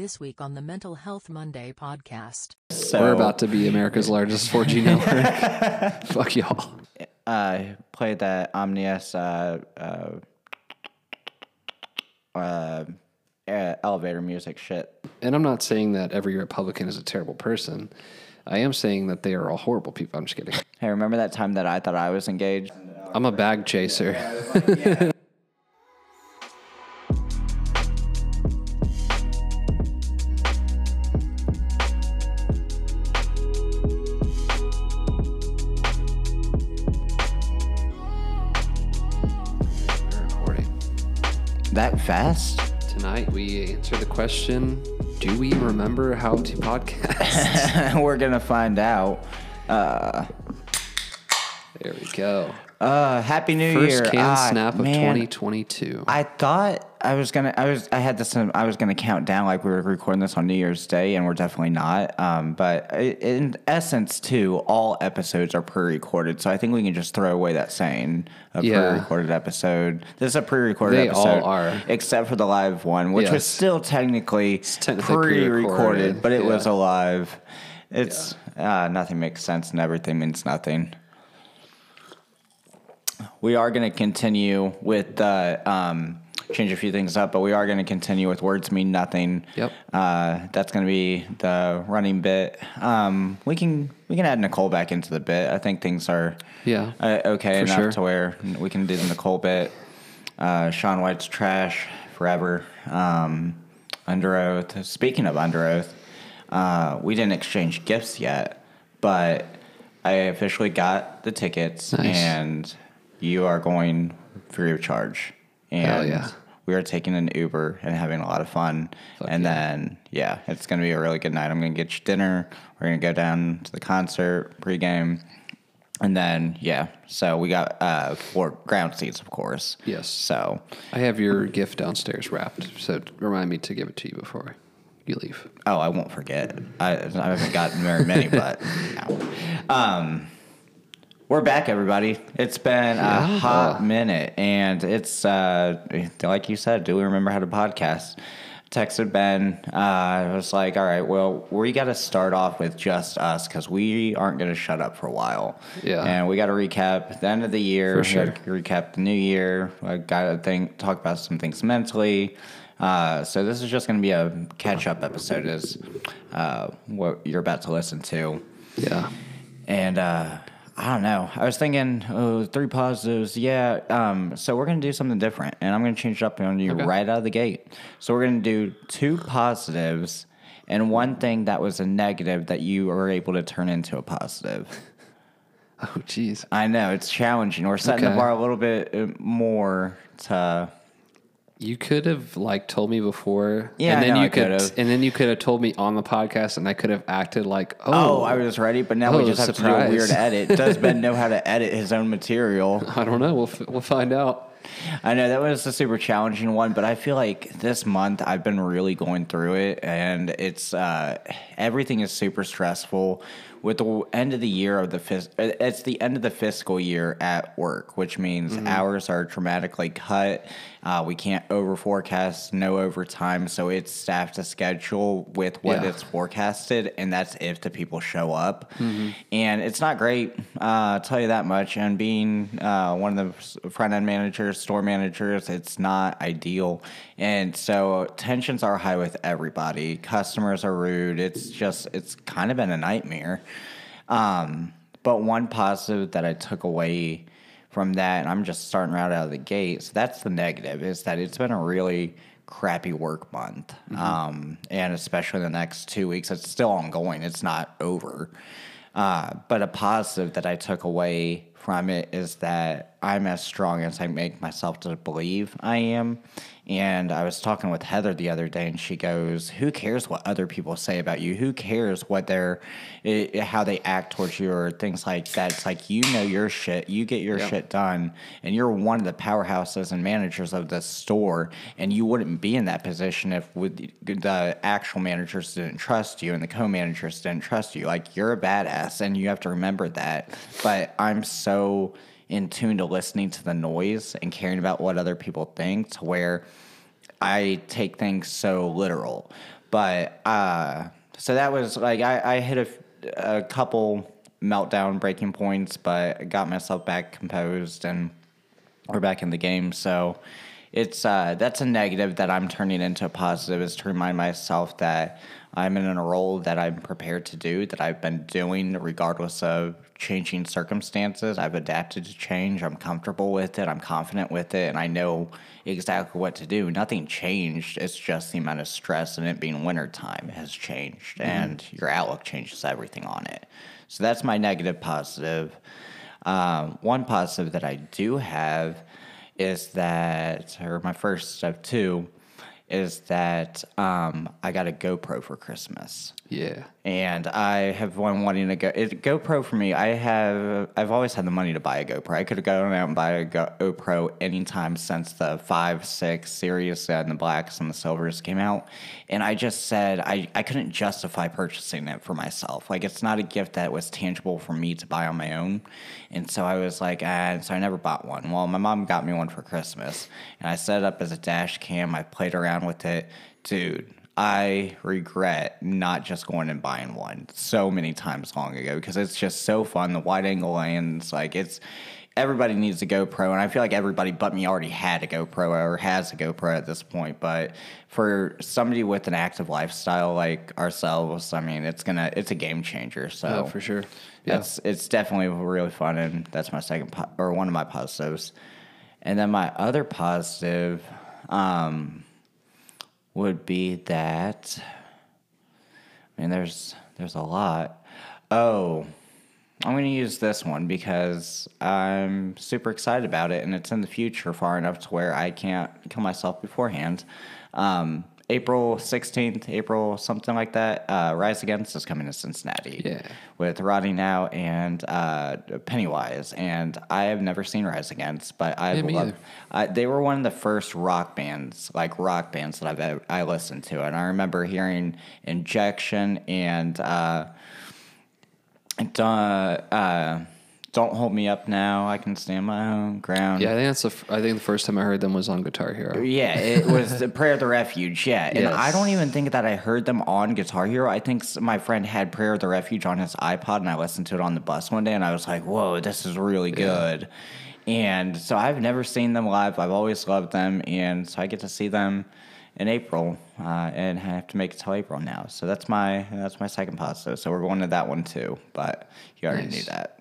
This week on the Mental Health Monday podcast. So We're about to be America's largest 4G network. Fuck y'all. uh, played that Omnius uh, uh, uh, uh, elevator music shit. And I'm not saying that every Republican is a terrible person. I am saying that they are all horrible people. I'm just kidding. Hey, remember that time that I thought I was engaged? I'm a bag chaser. We're question Do we remember how to podcast? We're gonna find out. Uh, there we go. uh, Happy New First Year! can Ah, snap of man, 2022. I thought I was gonna. I was. I had this. I was gonna count down like we were recording this on New Year's Day, and we're definitely not. Um, but in essence, too, all episodes are pre-recorded, so I think we can just throw away that saying a Yeah. pre-recorded episode. This is a pre-recorded They all episode, are. except for the live one, which was still technically, technically pre-recorded, pre-recorded, but it was yeah. alive. It's uh, nothing makes sense, and everything means nothing. We are going to continue with the um, change a few things up, but we are going to continue with words mean nothing. Yep. Uh, that's going to be the running bit. Um, we can we can add Nicole back into the bit. I think things are Yeah, uh, okay enough sure. to where we can do the Nicole bit. Uh, Sean White's trash forever. Um, under oath. Speaking of under oath, uh, we didn't exchange gifts yet, but I officially got the tickets, Nice. and you are going free of charge. And Hell yeah. We are taking an Uber and having a lot of fun. Fuck and yeah. then, yeah, it's going to be a really good night. I'm going to get you dinner. We're going to go down to the concert pregame. And then, yeah, so we got uh, four ground seats, of course. Yes. So, I have your gift downstairs wrapped, so remind me to give it to you before you leave. oh, I won't forget. I, I haven't gotten very many, but no. Um, we're back, everybody. It's been a hot minute, and it's uh, like you said. Do we remember how to podcast? Texted Ben. Uh, I was like, "All right, well, we got to start off with just us because we aren't going to shut up for a while. Yeah. and we got to recap the end of the year. For sure. recap the new year. I got to think, talk about some things mentally. Uh, so this is just going to be a catch-up episode. Is uh, what you're about to listen to. Yeah. And uh, I don't know. I was thinking, oh, three positives. Yeah. Um, so we're going to do something different. And I'm going to change it up on you Okay. right out of the gate. So we're going to do two positives and one thing that was a negative that you were able to turn into a positive. Oh, jeez. I know. It's challenging. We're setting the bar a little bit uh, more to. You could have like told me before, Yeah, and I then you I could, could've. and then you could have told me on the podcast, and I could have acted like, Oh, oh, I was ready, but now we Oh, just have to do a surprise. weird edit. Does Ben know how to edit his own material? I don't know. We'll f- we'll find out. I know that was a super challenging one, but I feel like this month I've been really going through it, and it's uh, everything is super stressful. With the end of the year of the fis- it's the end of the fiscal year at work, which means hours are dramatically cut. Uh, we can't over forecast, no overtime, so it's staffed to schedule with what Yeah. it's forecasted, and that's if the people show up. And it's not great, uh, I'll tell you that much. And being uh, one of the front end managers, store managers, it's not ideal. And so tensions are high with everybody. Customers are rude. It's just, it's kind of been a nightmare. Um, but one positive that I took away from that, and I'm just starting right out of the gate. So that's the negative is that it's been a really crappy work month, um, and especially the next two weeks. It's still ongoing. It's not over. Uh, but a positive that I took away from it is that I'm as strong as I make myself to believe I am. And I was talking with Heather the other day, and she goes, "Who cares what other people say about you? Who cares what they're, i how they act towards you, or things like that? It's like you know your shit, you get your Yeah. shit done, and you're one of the powerhouses and managers of the store, and you wouldn't be in that position if with the actual managers didn't trust you and the co-managers didn't trust you. Like you're a badass, and you have to remember that. But I'm so in tune to listening to the noise and caring about what other people think to where I take things so literal. But uh, so that was like I, I hit a, a couple meltdown breaking points, but got myself back composed and we're back in the game. So it's uh, that's a negative that I'm turning into a positive is to remind myself that I'm in a role that I'm prepared to do, that I've been doing regardless of changing circumstances. I've adapted to change. I'm comfortable with it. I'm confident with it, and I know exactly what to do. Nothing changed. It's just the amount of stress and it being wintertime has changed, and your outlook changes everything on it. So that's my negative positive. Um, one positive that I do have is that, or my first of two, is that um, I got a GoPro for Christmas Yeah. and I have one wanting to go. It, GoPro for me, I have. I've always had the money to buy a GoPro. I could have gone out and buy a GoPro anytime since the five, six series and the blacks and the silvers came out, and I just said I I couldn't justify purchasing it for myself. Like it's not a gift that was tangible for me to buy on my own, and so I was like, ah, so I never bought one. Well, my mom got me one for Christmas, and I set it up as a dash cam. I played around with it, dude. I regret not just going and buying one so many times long ago because it's just so fun. The wide angle lens, like it's everybody needs a GoPro, and I feel like everybody but me already had a GoPro or has a GoPro at this point. But for somebody with an active lifestyle like ourselves, I mean, it's gonna it's a game changer. So Oh, for sure. Yeah. it's it's definitely really fun, and that's my second po- or one of my positives. And then my other positive um, would be that. I mean, there's there's a lot. Oh, I'm going to use this one because I'm super excited about it, and it's in the future far enough to where I can't kill myself beforehand. Um, April 16th, April something like that. Uh, Rise Against is coming to Cincinnati. Yeah. With Roddy Now and uh, Pennywise, and I have never seen Rise Against, but I love. Uh, they were one of the first rock bands, like rock bands that I've I listened to, and I remember hearing Injection and. Uh, and, uh, uh, don't hold me up now. I can stand my own ground. Yeah, I think that's the. f- I think the first time I heard them was on Guitar Hero. Yeah, it was the Prayer of the Refuge. Yeah, and Yes. I don't even think that I heard them on Guitar Hero. I think my friend had Prayer of the Refuge on his iPod, and I listened to it on the bus one day, and I was like, "Whoa, this is really good." And so I've never seen them live. I've always loved them, and so I get to see them in April, uh, and I have to make it till April now. So that's my that's my second positive. So we're going to that one too, but you already Nice. knew that.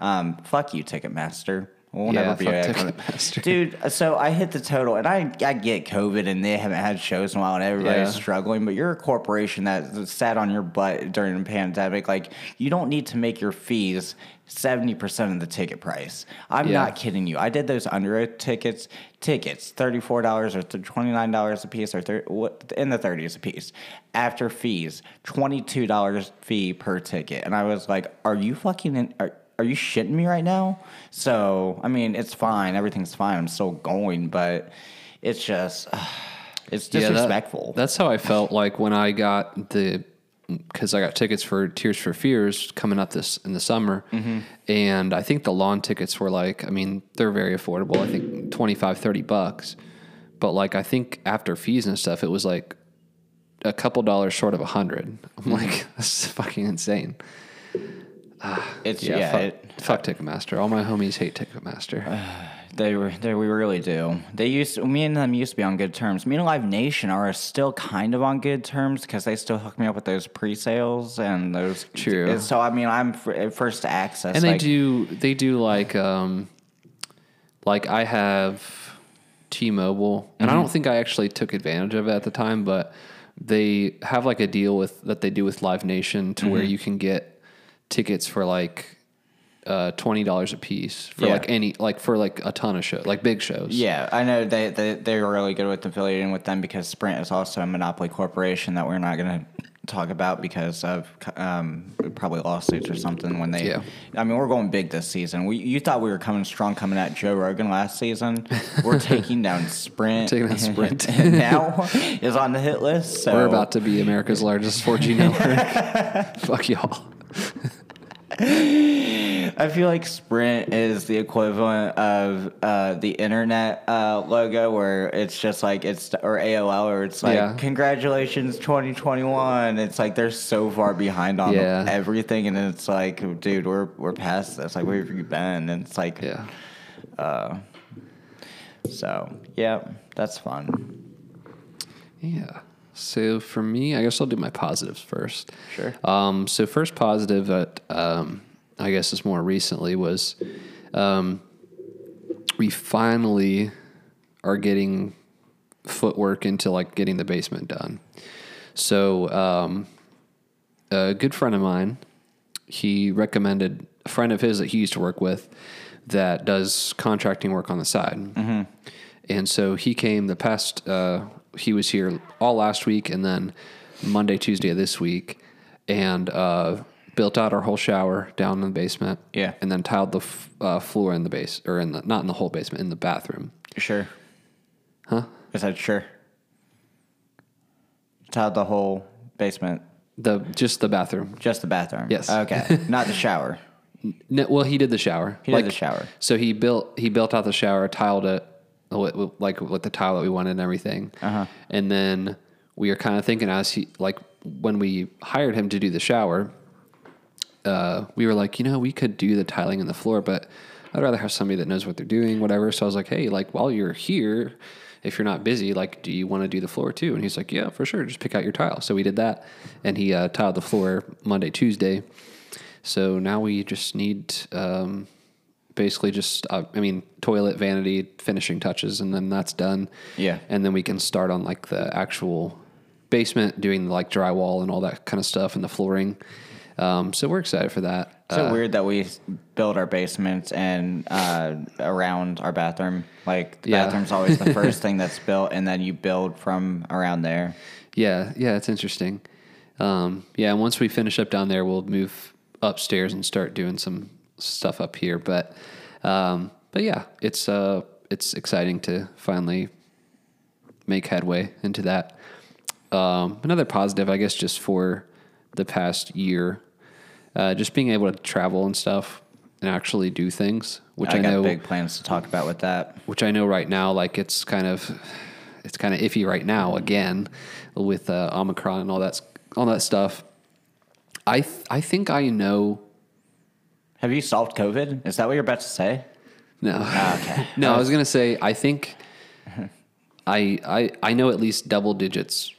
Um, fuck you, Ticketmaster. We'll Yeah, never be Ticketmaster. Dude, so I hit the total, and I, I get COVID, and they haven't had shows in a while, and everybody's Yeah. struggling. But you're a corporation that sat on your butt during the pandemic. Like, you don't need to make your fees seventy percent of the ticket price. I'm Yeah. not kidding you. I did those under tickets. Tickets thirty four dollars or twenty nine dollars a piece, or thir- what in the thirties a piece. After fees, twenty two dollars fee per ticket, and I was like, "Are you fucking?" In, are, are you shitting me right now? So, I mean, it's fine. Everything's fine. I'm still going, but it's just, it's Yeah, that- disrespectful. that's how I felt like when I got the because I got tickets for Tears for Fears coming up this in the summer, Mm-hmm. and I think the lawn tickets were like I mean they're very affordable. I think 25, 30 bucks, but like I think after fees and stuff, it was like a couple dollars short of a hundred. I'm like this is fucking insane. it's, Yeah, yeah, fuck, it, fuck Ticketmaster. All my homies hate Ticketmaster. they were, they, we really do. They used, me and them used to be on good terms. Me and Live Nation are still kind of on good terms because they still hook me up with those pre-sales and those. True. So, I mean, I'm fir- first access. and they like- do they do like um like I have T-Mobile and I don't think I actually took advantage of it at the time but they have like a deal with that they do with Live Nation to where you can get tickets for like uh, twenty dollars a piece for Yeah. like any like for like a ton of shows like big shows. Yeah, I know they, they they're really good with affiliating with them because Sprint is also a monopoly corporation that we're not going to talk about because of um, probably lawsuits or something. When they, Yeah. I mean, we're going big this season. We you thought we were coming strong coming at Joe Rogan last season. We're taking down Sprint. Taking down Sprint. and now is on the hit list. So We're about to be America's largest 4G network. Fuck y'all. I feel like Sprint is the equivalent of uh, the internet uh, logo, where it's just like it's or AOL, or it's like Yeah. congratulations 2021. It's like they're so far behind on Yeah. everything, and it's like, dude, we're we're past this. Like, where have you been? And it's like, Yeah. so yeah, that's fun. Yeah. So for me, I guess I'll do my positives first. Sure. Um, so first positive that um, I guess is more recently was um, we finally are getting footwork into like getting the basement done. So um, a good friend of mine, he recommended a friend of his that he used to work with that does contracting work on the side. And so he came the past, uh, he was here all last week and then Monday, Tuesday of this week and uh, built out our whole shower down in the basement. Yeah. And then tiled the f- uh, floor in the base, or in the, not in the whole basement, in the bathroom. Sure. Huh? I said sure. Tiled the whole basement, The Just the bathroom. just the bathroom. Yes. Okay, not the shower. No, well, he did the shower. He did the shower. So he built he built out the shower, tiled it like with the tile that we wanted and everything. Uh-huh. And then we were kind of thinking as he like when we hired him to do the shower, uh, we were like, you know, we could do the tiling in the floor, but I'd rather have somebody that knows what they're doing, whatever. So I was like, hey, like while you're here, if you're not busy, like, do you want to do the floor too? And he's like, yeah, for sure. Just pick out your tile. So we did that, and he uh, tiled the floor Monday, Tuesday. So now we just need um, basically just, uh, I mean, toilet, vanity, finishing touches, and then that's done. Yeah. And then we can start on like the actual basement, doing like drywall and all that kind of stuff and the flooring. Um, so we're excited for that. So Uh, weird that we build our basements and uh, around our bathroom. Like the Yeah. bathroom's always the first thing that's built, and then you build from around there. Yeah, yeah, it's interesting. Um, yeah, and once we finish up down there, we'll move upstairs and start doing some stuff up here. But, um, but yeah, it's uh, it's exciting to finally make headway into that. Um, another positive, I guess, just for the past year, uh, just being able to travel and stuff and actually do things, which I, I got know big plans to talk about with that. which I know right now, like it's kind of it's kind of iffy right now again with uh, Omicron and all that all that stuff. I th- I think I know. Have you solved COVID? Is that what you're about to say? No, ah, Okay. no, I was gonna say I think I I I know at least double digits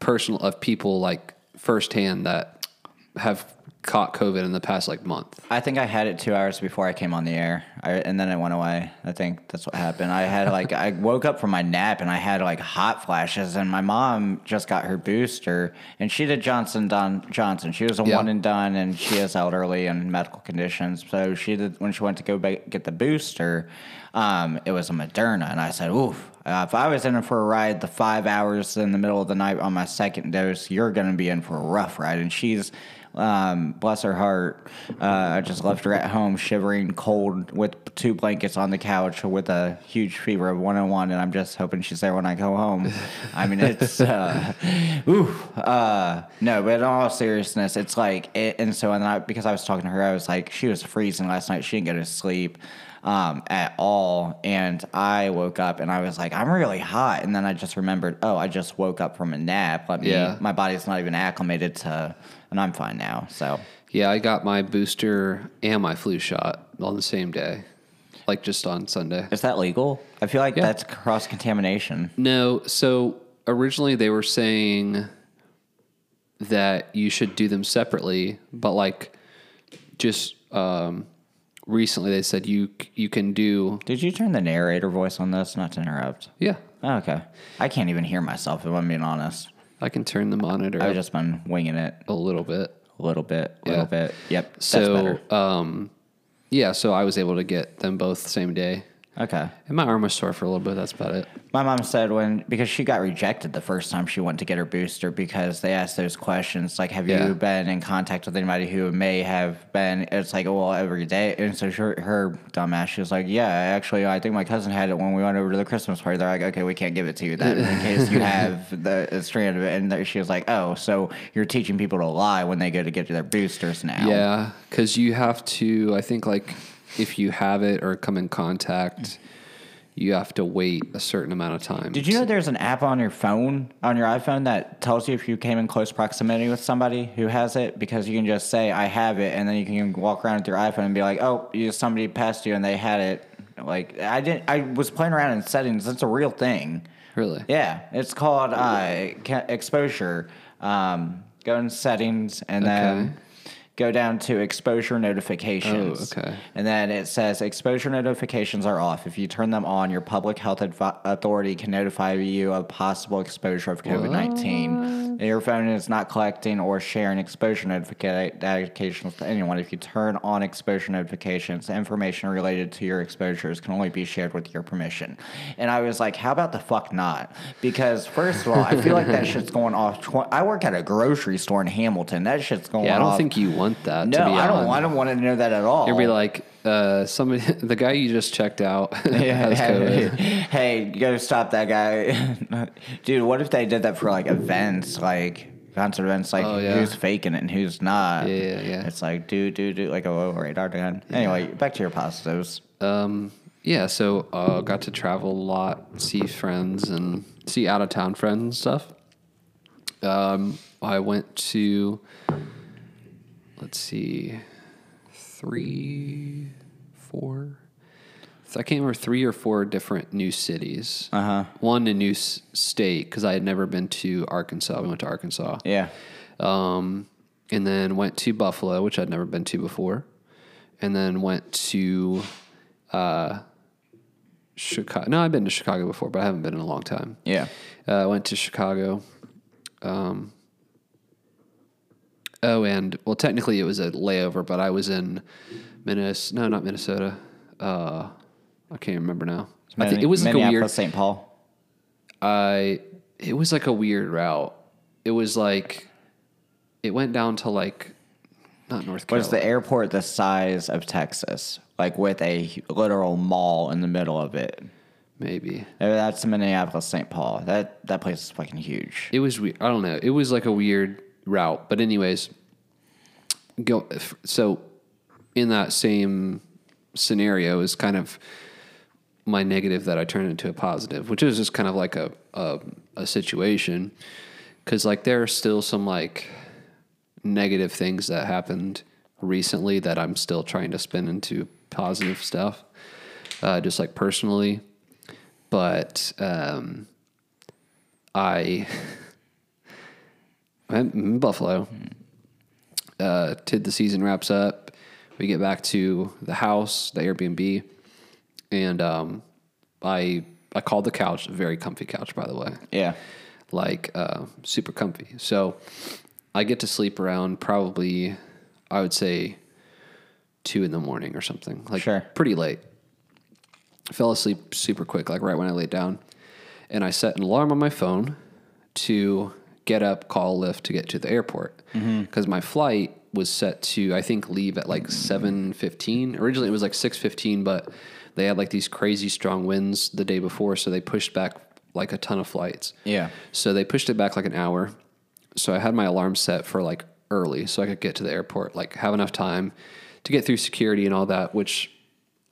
personal of people like firsthand that have caught COVID in the past like month. I think I had it two hours before I came on the air, I, and then it went away. I think that's what happened. I had like I woke up from my nap and I had like hot flashes, and my mom just got her booster, and she did Johnson Don Johnson. She was a Yeah. one and done, and she is elderly and medical conditions. So she did when she went to go ba- get the booster. Um, it was a Moderna, and I said, "Oof." Uh, if I was in for a ride the five hours in the middle of the night on my second dose, you're going to be in for a rough ride. And she's um, bless her heart. Uh, I just left her at home, shivering, cold, with two blankets on the couch, with a huge fever of 101, and I'm just hoping she's there when I go home. I mean, it's, uh, ooh, uh, no, but in all seriousness, it's like, it, and so, and I, because I was talking to her, I was like, she was freezing last night. She didn't go to sleep um, at all. And I woke up and I was like, I'm really hot. And then I just remembered, oh, I just woke up from a nap. Let me, Yeah. my body's not even acclimated to, and I'm fine now. So Yeah, I got my booster and my flu shot on the same day, like just on Sunday. is that legal? I feel like Yeah. that's cross contamination. No, so originally they were saying that you should do them separately, but like just um, recently they said you you can do Did you turn the narrator voice on this? Not to interrupt. yeah. Oh, okay. I can't even hear myself if I'm being honest. I can turn the monitor I've just been winging it a little bit. a little bit, a Yeah. little bit. Yep. So um, yeah, so I was able to get them both the same day. Okay. And my arm was sore for a little bit. That's about it. My mom said when because she got rejected the first time she went to get her booster because they asked those questions like, "Have Yeah. you been in contact with anybody who may have been?" It's like, well, every day, and so her, her dumbass, she was like, "Yeah, actually, I think my cousin had it when we went over to the Christmas party." They're like, "Okay, we can't give it to you then in case you have the strand of it." And she was like, "Oh, so you're teaching people to lie when they go to get their boosters now?" Yeah, because you have to. I think like if you have it or come in contact, you have to wait a certain amount of time. Did you know there's an app on your phone, on your iPhone, that tells you if you came in close proximity with somebody who has it? Because you can just say, I have it, and then you can walk around with your iPhone and be like, oh, you, somebody passed you and they had it. Like, I didn't, I was playing around in settings. That's a real thing. really? Yeah, it's called uh, ca- exposure. Um, go in settings and then go down to exposure notifications. Oh, okay. And then it says exposure notifications are off. If you turn them on, your public health advi- authority can notify you of possible exposure of COVID 19. Your phone is not collecting or sharing exposure notifications to anyone. If you turn on exposure notifications, information related to your exposures can only be shared with your permission. And I was like, how about the fuck not? Because, first of all, I feel like that shit's going off. Tw- I work at a grocery store in Hamilton. That shit's going Yeah, I don't off. think you want that. No, to be I don't. on. I don't want to know that at all. It'd be like uh, somebody, the guy you just checked out Yeah, has hey, COVID. hey, go stop that guy, dude. What if they did that for like events, like concert events, like Oh, yeah. who's faking it and who's not? Yeah, yeah, yeah. It's like, dude, dude, dude, like a low radar gun. Anyway, back to your positives. Um, yeah, so uh, got to travel a lot, see friends, and see out of town friends and stuff. Um, I went to, let's see, three, four. I can't remember three or four different new cities. Uh huh. One a new s- state because I had never been to Arkansas. We went to Arkansas. Yeah. Um, and then went to Buffalo, which I'd never been to before, and then went to uh, Chicago. No, I've been to Chicago before, but I haven't been in a long time. Yeah. Uh, went to Chicago. Um, oh, and well, technically it was a layover, but I was in Minnesota. No, not Minnesota. Uh, I can't remember now. I think it was like a weird. St. Paul. I it was like a weird route. It was like it went down to like not North Was the airport the size of Texas, like with a literal mall in the middle of it? maybe Uh, That's Minneapolis, St. Paul. That that place is fucking huge. it was weird. I don't know. It was like a weird route, but anyways, go. So in that same scenario is kind of my negative that I turned into a positive, which is just kind of like a a, a situation because like there are still some like negative things that happened recently that I'm still trying to spin into positive stuff, uh, just like personally. But um, I Buffalo. Uh, till the season wraps up, we get back to the house, the Airbnb, and um, I I called the couch, a very comfy couch, by the way Yeah. like uh, super comfy. So I get to sleep around probably, I would say, two in the morning or something. Like Sure. pretty late. Fell asleep super quick, like right when I laid down, and I set an alarm on my phone to get up, call Lyft to get to the airport because my flight was set to I think leave at like seven fifteen. Originally it was like six fifteen, but they had like these crazy strong winds the day before, so they pushed back like a ton of flights. Yeah. So they pushed it back like an hour. So I had my alarm set for like early so I could get to the airport, like have enough time to get through security and all that, which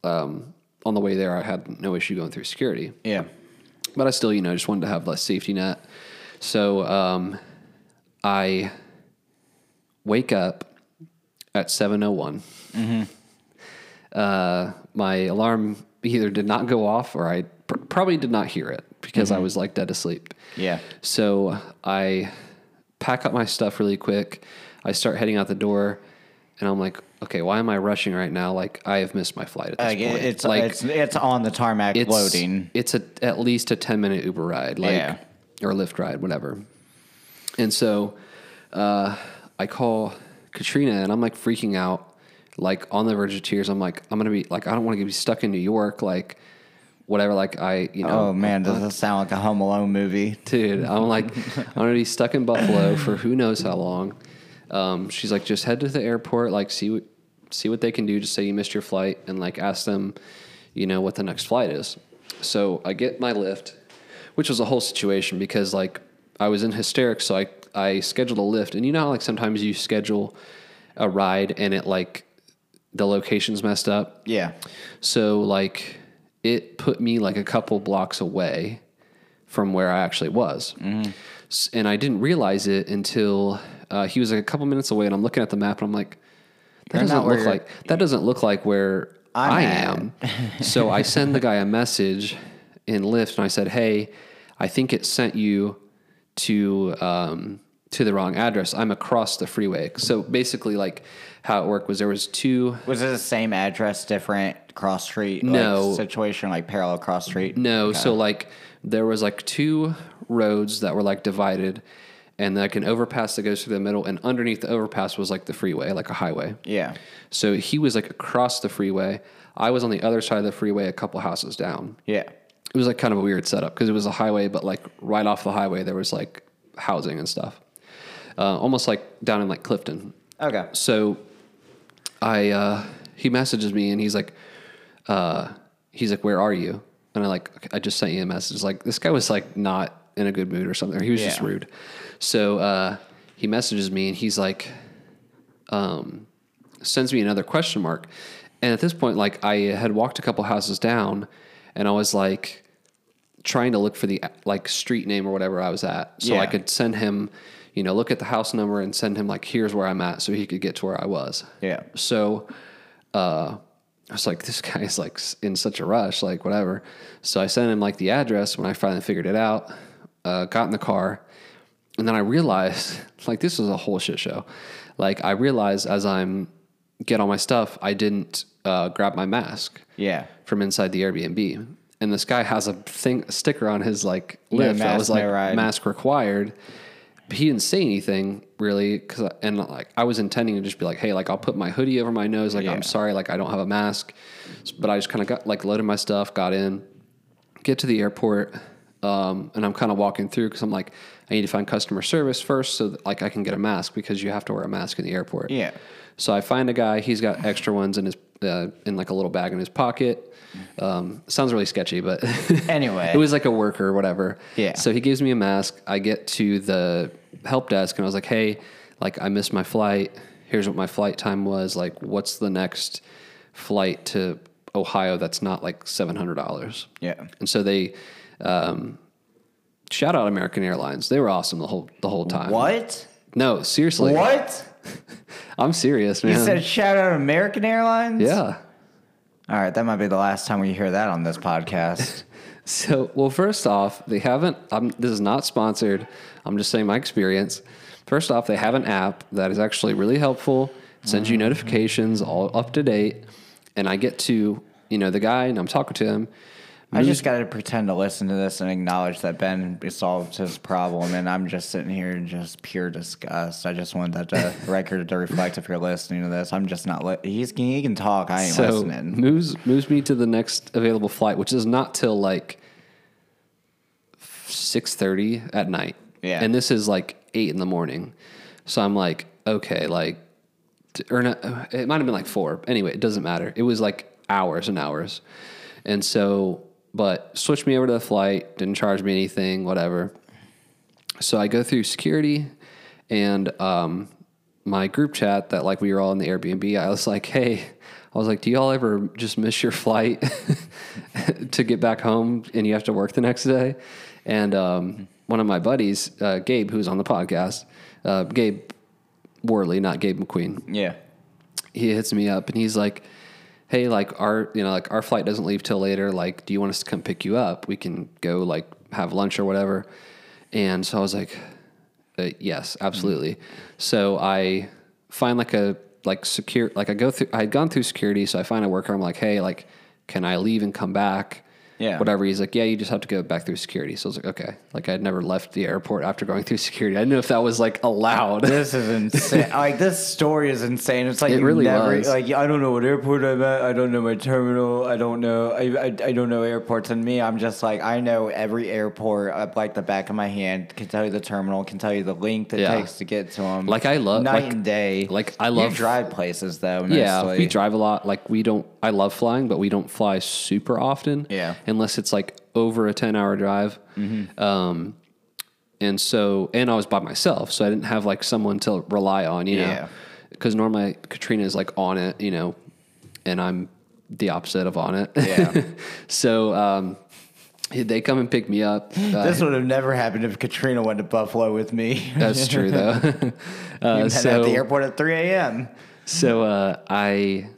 um, on the way there I had no issue going through security. Yeah. But I still, you know, just wanted to have less safety net. So um, I wake up at 7.01. Uh, my alarm either did not go off or I pr- probably did not hear it because I was like dead asleep. Yeah. So I pack up my stuff really quick. I start heading out the door, and I'm like, okay, why am I rushing right now? Like I have missed my flight at this point. it's like it's it's on the tarmac it's loading. It's a at least a ten minute Uber ride, like Yeah. Or Lyft ride, whatever. And so uh, I call Katrina, and I'm like freaking out, like on the verge of tears. I'm like, I'm gonna be like, I don't want to be stuck in New York. Like, whatever. Like I, you know, Oh man, does this sound like a Home Alone movie? dude, I'm like, I'm gonna be stuck in Buffalo for who knows how long. Um, she's like, just head to the airport, like see what see what they can do. Just say you missed your flight, and like ask them, you know, what the next flight is. So I get my Lyft, which was a whole situation because like I was in hysterics, so I I scheduled a Lyft, and you know how like sometimes you schedule a ride and it like the location's messed up. Yeah. So like it put me like a couple blocks away from where I actually was. S- And I didn't realize it until uh, he was like a couple minutes away and I'm looking at the map and I'm like, that You're doesn't look like, that doesn't look like where I'm I am. so I send the guy a message in Lyft and I said, Hey, I think it sent you to, um, to the wrong address. I'm across the freeway. So basically like how it worked was there was two Was it the same address, different cross street? No. like, situation like parallel cross street. No, so like there was like two roads that were like divided, and like an overpass that goes through the middle, and underneath the overpass was like the freeway, like a highway. Yeah. So he was like across the freeway. I was on the other side of the freeway, a couple houses down. Yeah. It was like kind of a weird setup because it was a highway, but like right off the highway there was like housing and stuff, uh, almost like down in like Clifton. Okay. So I uh, he messages me and he's like, uh, he's like, where are you? And I like, "Okay, I just sent you a message. Like this guy was like not in a good mood or something. Or he was just rude. So uh, he messages me and he's like, um, sends me another question mark. And at this point, like I had walked a couple houses down, and I was like trying to look for the like street name or whatever I was at, so I could send him, you know, look at the house number and send him like, here's where I'm at, so he could get to where I was. Yeah. So, uh, I was like, this guy's like s- in such a rush, like whatever. So I sent him like the address when I finally figured it out. Uh, got in the car, and then I realized like this was a whole shit show. Like I realized as I'm get all my stuff, I didn't uh, grab my mask Yeah. From inside the Airbnb. And this guy has a thing a sticker on his like Yeah, Lyft that mask, was like ride. mask required. But he didn't say anything really, cause and like I was intending to just be like, hey, like I'll put my hoodie over my nose, like Yeah. I'm sorry, like I don't have a mask. But I just kind of got like loaded my stuff, got in, get to the airport, um, and I'm kind of walking through because I'm like, I need to find customer service first, so that, like I can get a mask because you have to wear a mask in the airport. Yeah. So I find a guy. He's got extra ones in his uh, in like a little bag in his pocket. Um, sounds really sketchy, but Anyway. it was like a worker or whatever. Yeah. So he gives me a mask. I get to the help desk and I was like, "Hey, like I missed my flight. Here's what my flight time was. Like, what's the next flight to Ohio that's not like seven hundred dollars?" Yeah. And so they um, shout out American Airlines. They were awesome the whole the whole time. What? No, seriously. What? I'm serious, man. You said shout out American Airlines? yeah. All right, that might be the last time we hear that on this podcast. So, well, first off, they haven't. I'm, this is not sponsored. I'm just saying my experience. First off, they have an app that is actually really helpful. It sends you mm-hmm. notifications, all up to date, and I get to you know the guy, and I'm talking to him. I just got to pretend to listen to this and acknowledge that Ben solved his problem, and I'm just sitting here in just pure disgust. I just want that to, record to reflect if you're listening to this. I'm just not. Li- he's he can talk. I ain't so listening. moves moves me to the next available flight, which is not till like six thirty at night. Yeah. and this is like eight in the morning. So I'm like, okay, like, or not, it might have been like four. Anyway, it doesn't matter. It was like hours and hours, and so but switched me over to the flight. Didn't charge me anything. Whatever. So I go through security, and um, my group chat that like we were all in the Airbnb. I was like, hey, I was like, do y'all ever just miss your flight to get back home and you have to work the next day? And um, one of my buddies, uh, Gabe, who's on the podcast, uh, Gabe Worley, not Gabe McQueen yeah. he hits me up and he's like, "Hey, like our you know like our flight doesn't leave till later. Like, do you want us to come pick you up? We can go like have lunch or whatever." And so I was like, uh, "Yes, absolutely." So I find like a like secure like I go through I had gone through security, so I find a worker. I'm like, "Hey, like, can I leave and come back?" Yeah. whatever. He's like, yeah, you just have to go back through security. So I was like, okay. Like I'd never left the airport after going through security. I didn't know if that was like allowed. This is insane. like this story is insane. It's like It you really never was. like I don't know what airport I'm at. I don't know my terminal. I don't know. I, I, I don't know airports. And me, I'm just like I know every airport up like the back of my hand. Can tell you the terminal. Can tell you the link that Yeah. takes to get to them. Like, I love- night like- and day. like, I You love- drive places though. Yeah, we drive a lot. Like we don't. I love flying, but we don't fly super often. Yeah. Unless it's like over a ten hour drive. Mm-hmm. Um, and so, and I was by myself, so I didn't have like someone to rely on. You know, because normally Katrina is like on it. You know, and I'm the opposite of on it. Yeah. so um, they come and pick me up. Uh, This would have never happened if Katrina went to Buffalo with me. that's true though. uh, You'd so, at the airport at 3 a.m. So uh, I,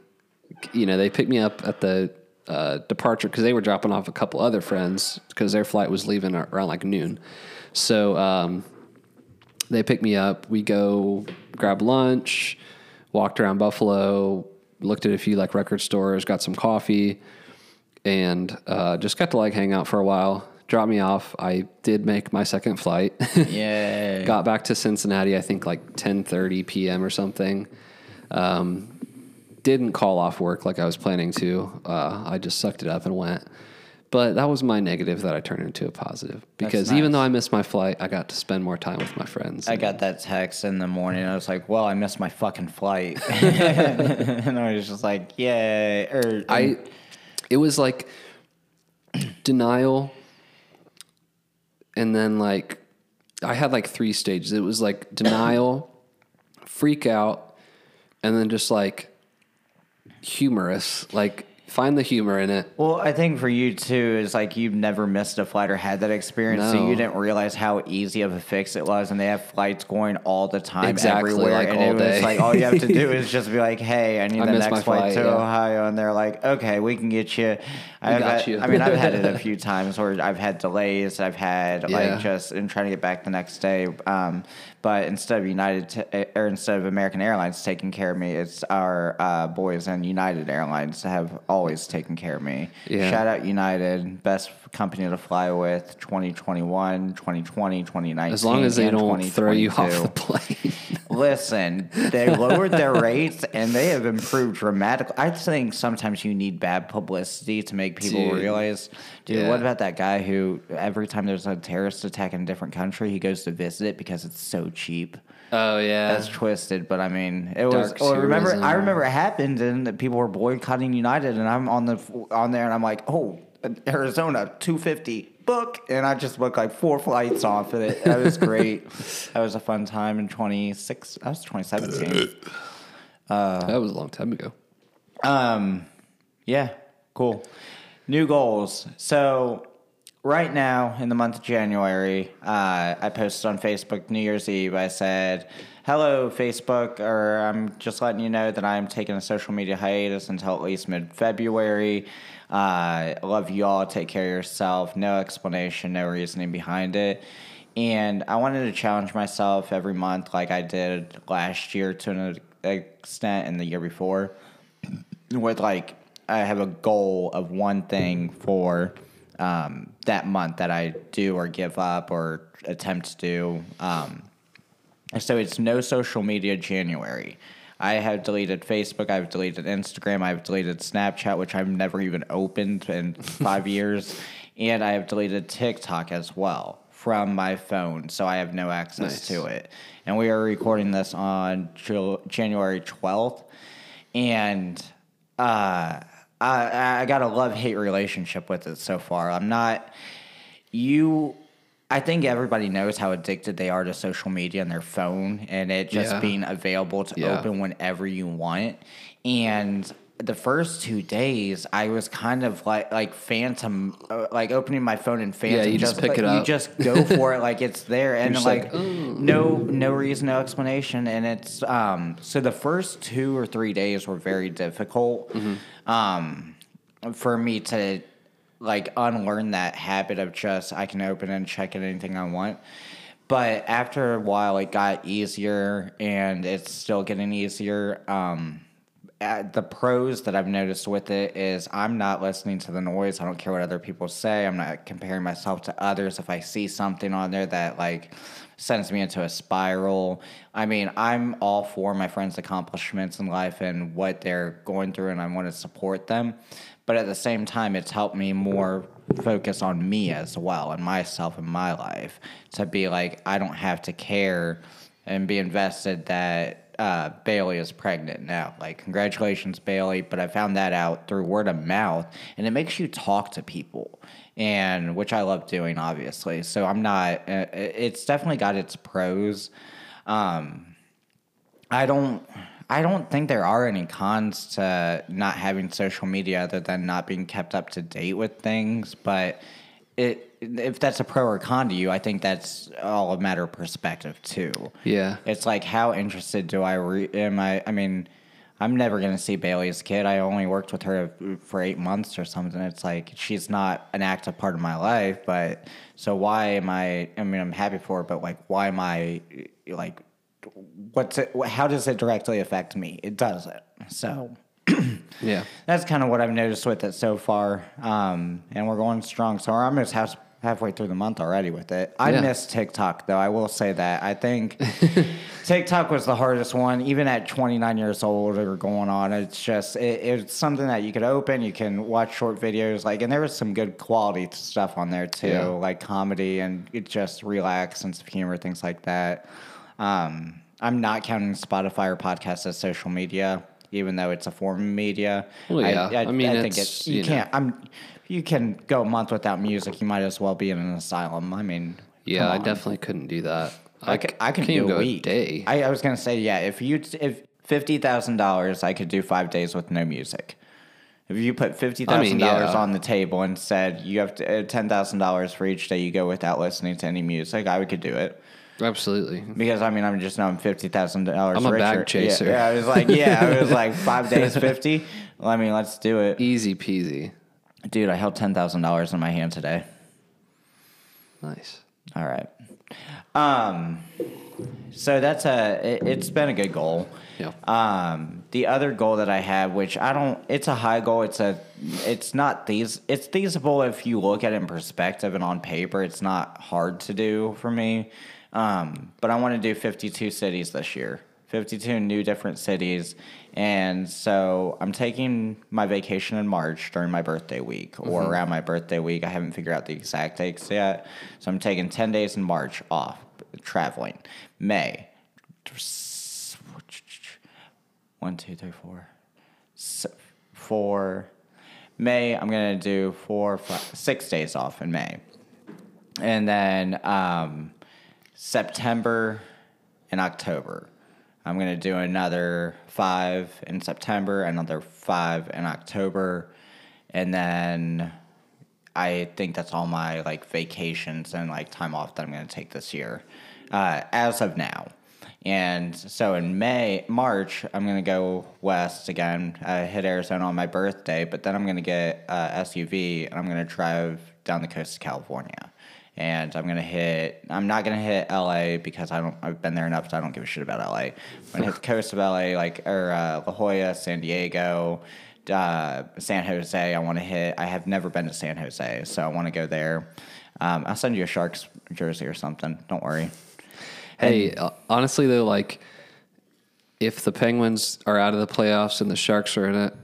you know, they picked me up at the uh, departure because they were dropping off a couple other friends because their flight was leaving around like noon. So um, they picked me up. We go grab lunch, walked around Buffalo, looked at a few like record stores, got some coffee, and uh, just got to like hang out for a while. Dropped me off. I did make my second flight. Yeah. got back to Cincinnati, I think like 10:30 p.m. or something. Um, didn't call off work like I was planning to. Uh, I just sucked it up and went. But that was my negative that I turned into a positive because even though I missed my flight, I got to spend more time with my friends. I got that text in the morning. I was like, "Well, I missed my fucking flight," and I was just like, "Yay!" Or I, it was like denial, and then like I had like three stages. It was like denial, freak out, and then just like humorous. Like find the humor in it. well, I think for you too is like you've never missed a flight or had that experience, so No. you didn't realize how easy of a fix it was. And they have flights going all the time, Exactly, everywhere, like and all it was day. like all you have to do is just be like, "Hey, I need I the missed next flight, flight, to yeah. Ohio," and they're like, "Okay, we can get you." I've got had- you. I mean, I've had it a few times where I've had delays. I've had Yeah. like just in trying to get back the next day. Um, but instead of United t- or instead of American Airlines taking care of me, it's our uh, boys and United Airlines have always taken care of me. Yeah. Shout out United, best company to fly with 2021, 2020, 2019. As long as they don't throw you off the plane. Listen, they lowered their rates and they have improved dramatically. I think sometimes you need bad publicity to make people Dude. realize. Dude, Yeah. what about that guy who every time there's a terrorist attack in a different country, he goes to visit it because it's so cheap? oh yeah. That's twisted, but I mean, it was. Dark Well, remember. I remember it happened, and that people were boycotting United, and I'm on the on there, and I'm like, oh, Arizona, two fifty book, and I just booked like four flights off of it. That was great. that was a fun time in twenty six. That was twenty seventeen. that was a long time ago. Um, yeah, cool. New goals. So right now in the month of January, uh, I posted on Facebook New Year's Eve. I said, "Hello, Facebook," or I'm just letting you know that I'm taking a social media hiatus until at least mid February. Uh, love you all. Take care of yourself. No explanation, no reasoning behind it. And I wanted to challenge myself every month, like I did last year to an extent and the year before with like I have a goal of one thing for um, that month that I do or give up or attempt to do. Um, so it's no social media January. I have deleted Facebook. I've deleted Instagram. I've deleted Snapchat, which I've never even opened in five years, and I have deleted TikTok as well from my phone, so I have no access Nice. to it. And we are recording this on January twelfth, and uh, I, I got a love hate relationship with it so far. I'm not you. I think everybody knows how addicted they are to social media and their phone, and it just Yeah. being available to Yeah. open whenever you want. And the first two days, I was kind of like like phantom, uh, like opening my phone and phantom. Yeah, you just pick like, it You just go for it, like it's there, and just like, like, no no reason, no explanation, and it's um. So the first two or three days were very difficult, Mm-hmm. um, for me to like unlearn that habit of just I can open and check at anything I want. But after a while, it got easier, and it's still getting easier. Um, Uh, the pros that I've noticed with it is I'm not listening to the noise. I don't care what other people say. I'm not comparing myself to others. If I see something on there that like sends me into a spiral, I mean, I'm all for my friends' accomplishments in life and what they're going through, and I want to support them. But at the same time, it's helped me more focus on me as well and myself and my life to be like, I don't have to care and be invested that uh, Bailey is pregnant now. Like, congratulations, Bailey. But I found that out through word of mouth, and it makes you talk to people, and which I love doing, obviously. So I'm not. Uh, it's definitely got its pros. Um, I don't. I don't think there are any cons to not having social media other than not being kept up to date with things. But it, if that's a pro or con to you, I think that's all a matter of perspective too. Yeah. It's like how interested do I re- am I? I mean, I'm never gonna see Bailey's kid. I only worked with her for eight months or something. It's like she's not an active part of my life. But so why am I? I mean, I'm happy for her, but like, why am I like? What's it? How does it directly affect me? It doesn't. So Yeah. that's kind of what I've noticed with it so far. Um, and we're going strong. So we're almost half, halfway through the month already with it. I Yeah. miss TikTok, though. I will say that. I think TikTok was the hardest one, even at 29 years old or going on. It's just, it, it's something that you could open, you can watch short videos. Like, and there was some good quality stuff on there, too, Yeah. like comedy and it just relax, sense of humor, things like that. Um, I'm not counting Spotify or podcasts as social media, even though it's a form of media. Well, yeah. I mean, it's, you, you know. can't. I'm. You can go a month without music. You might as well be in an asylum. I mean, Yeah, I definitely couldn't do that. I can. I do a week. day. I, I was gonna say yeah. If you if fifty thousand dollars, I could do five days with no music. If you put fifty thousand dollars yeah. on the table and said you have to, uh, ten thousand dollars for each day you go without listening to any music, I could do it. Absolutely. Because I mean, I'm just knowing fifty thousand dollars. I'm a bag chaser. Yeah, yeah, I was like, yeah, I was like five days, fifty. Well, I mean, let's do it, Easy peasy. Dude. I held ten thousand dollars in my hand today. Nice. All right. Um, so that's a. It, it's been a good goal. Yeah. Um, the other goal that I have, which I don't, it's a high goal. It's a, it's not these. It's feasible if you look at it in perspective and on paper. It's not hard to do for me. Um, but I want to do 52 cities this year. 52 new different cities. And so I'm taking my vacation in March during my birthday week or around my birthday week. I haven't figured out the exact dates yet. So I'm taking 10 days in March off traveling. May. One, two, three, four. Four. May, I'm going to do four, five, six days off in May. And then um, September and October. I'm going to do another five in September, another five in October. And then I think that's all my like vacations and like time off that I'm going to take this year, uh, as of now. And so in May, March, I'm going to go west again, uh, hit Arizona on my birthday, but then I'm going to get a SUV and I'm going to drive down the coast of California. And I'm to hit, I'm not to hit LA because I don't, I've been there enough, so I don't give a shit about LA. I'm to hit the coast of LA, like, or uh, La Jolla, San Diego, uh, San Jose. I want to hit. I have never been to San Jose, so I want to go there. Um, I'll send you a Sharks jersey or something. Don't worry. Hey, uh, honestly though, like if the Penguins are out of the playoffs and the Sharks are in it,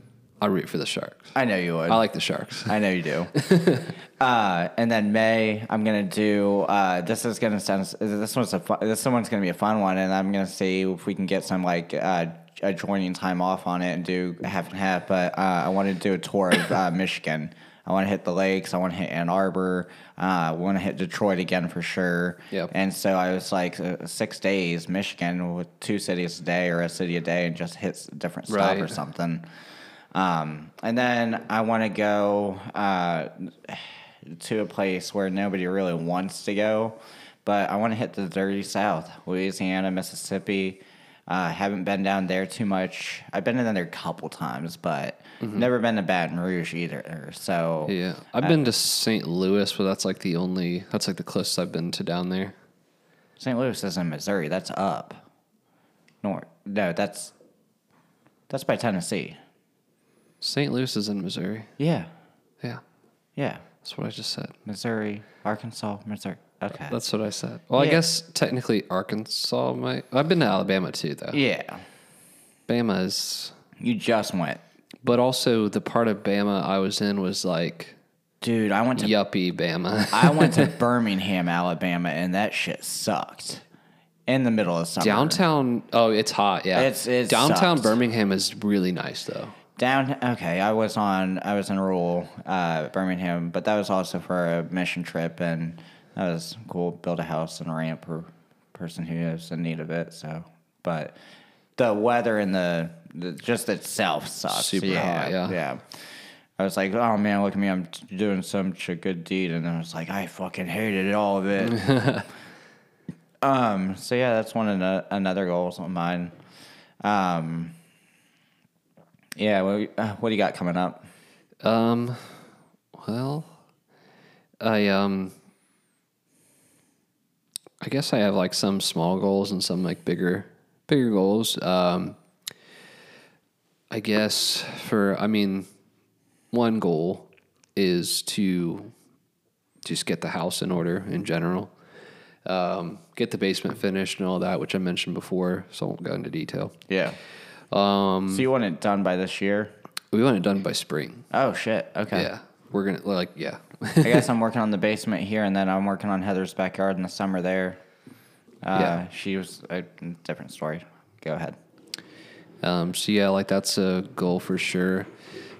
I root for the Sharks. I know you would. I like the Sharks. I know you do. uh, and then May, I'm gonna do. Uh, this is gonna sound. This one's a. Fun, this one's gonna be a fun one, and I'm gonna see if we can get some like uh, adjoining time off on it and do half and half. But uh, I want to do a tour of uh, Michigan. I want to hit the lakes. I want to hit Ann Arbor. Uh, I want to hit Detroit again for sure. Yep. And so I was like uh, six days Michigan with two cities a day or a city a day and just hit different stop or Right. something. Um, and then I want to go uh, to a place where nobody really wants to go, but I want to hit the dirty South, Louisiana, Mississippi. Uh, haven't been down there too much. I've been down there a couple times, but never been to Baton Rouge either. So Yeah, I've been to St. Louis, but that's like the only that's like the closest I've been to down there. St. Louis is in Missouri. That's up north. No, that's That's by Tennessee. St. Louis is in Missouri. Yeah. Yeah, Yeah. that's what I just said. Missouri, Arkansas, Missouri. Okay. That's what I said. Well, I guess technically Arkansas might. I've been to Alabama too, though. yeah. Bama is, You just went. but also the part of Bama I was in was like Dude, I went to yuppie Bama. I went to Birmingham, Alabama, and that shit sucked. In the middle of summer. Downtown. Oh, it's hot. Yeah, It's- it downtown. Birmingham is really nice though. Down okay, I was on I was in rural uh, Birmingham, but that was also for a mission trip and that was cool. Build a house and a ramp for person who is in need of it. So but the weather and the, the just itself sucks. Super yeah, hot, yeah. Yeah. I was like, oh man, look at me, I'm t- doing such a good deed, and then I was like, I fucking hated all of it. um. So yeah, that's one of the, another goals of mine. Um. Yeah. What, uh, what do you got coming up? Um, well, I um, I guess I have like some small goals and some like bigger, bigger goals. Um, I guess for I mean, one goal is to just get the house in order in general. Um, get the basement finished and all that, which I mentioned before, so I won't go into detail. Yeah. Um. So you want it done by this year? We want it done by spring. Oh shit. Okay. Yeah, we're gonna like yeah. I guess I'm working on the basement here, and then I'm working on Heather's backyard in the summer there. Uh, Yeah. She was a different story. Go ahead. Um, so yeah, like that's a goal for sure.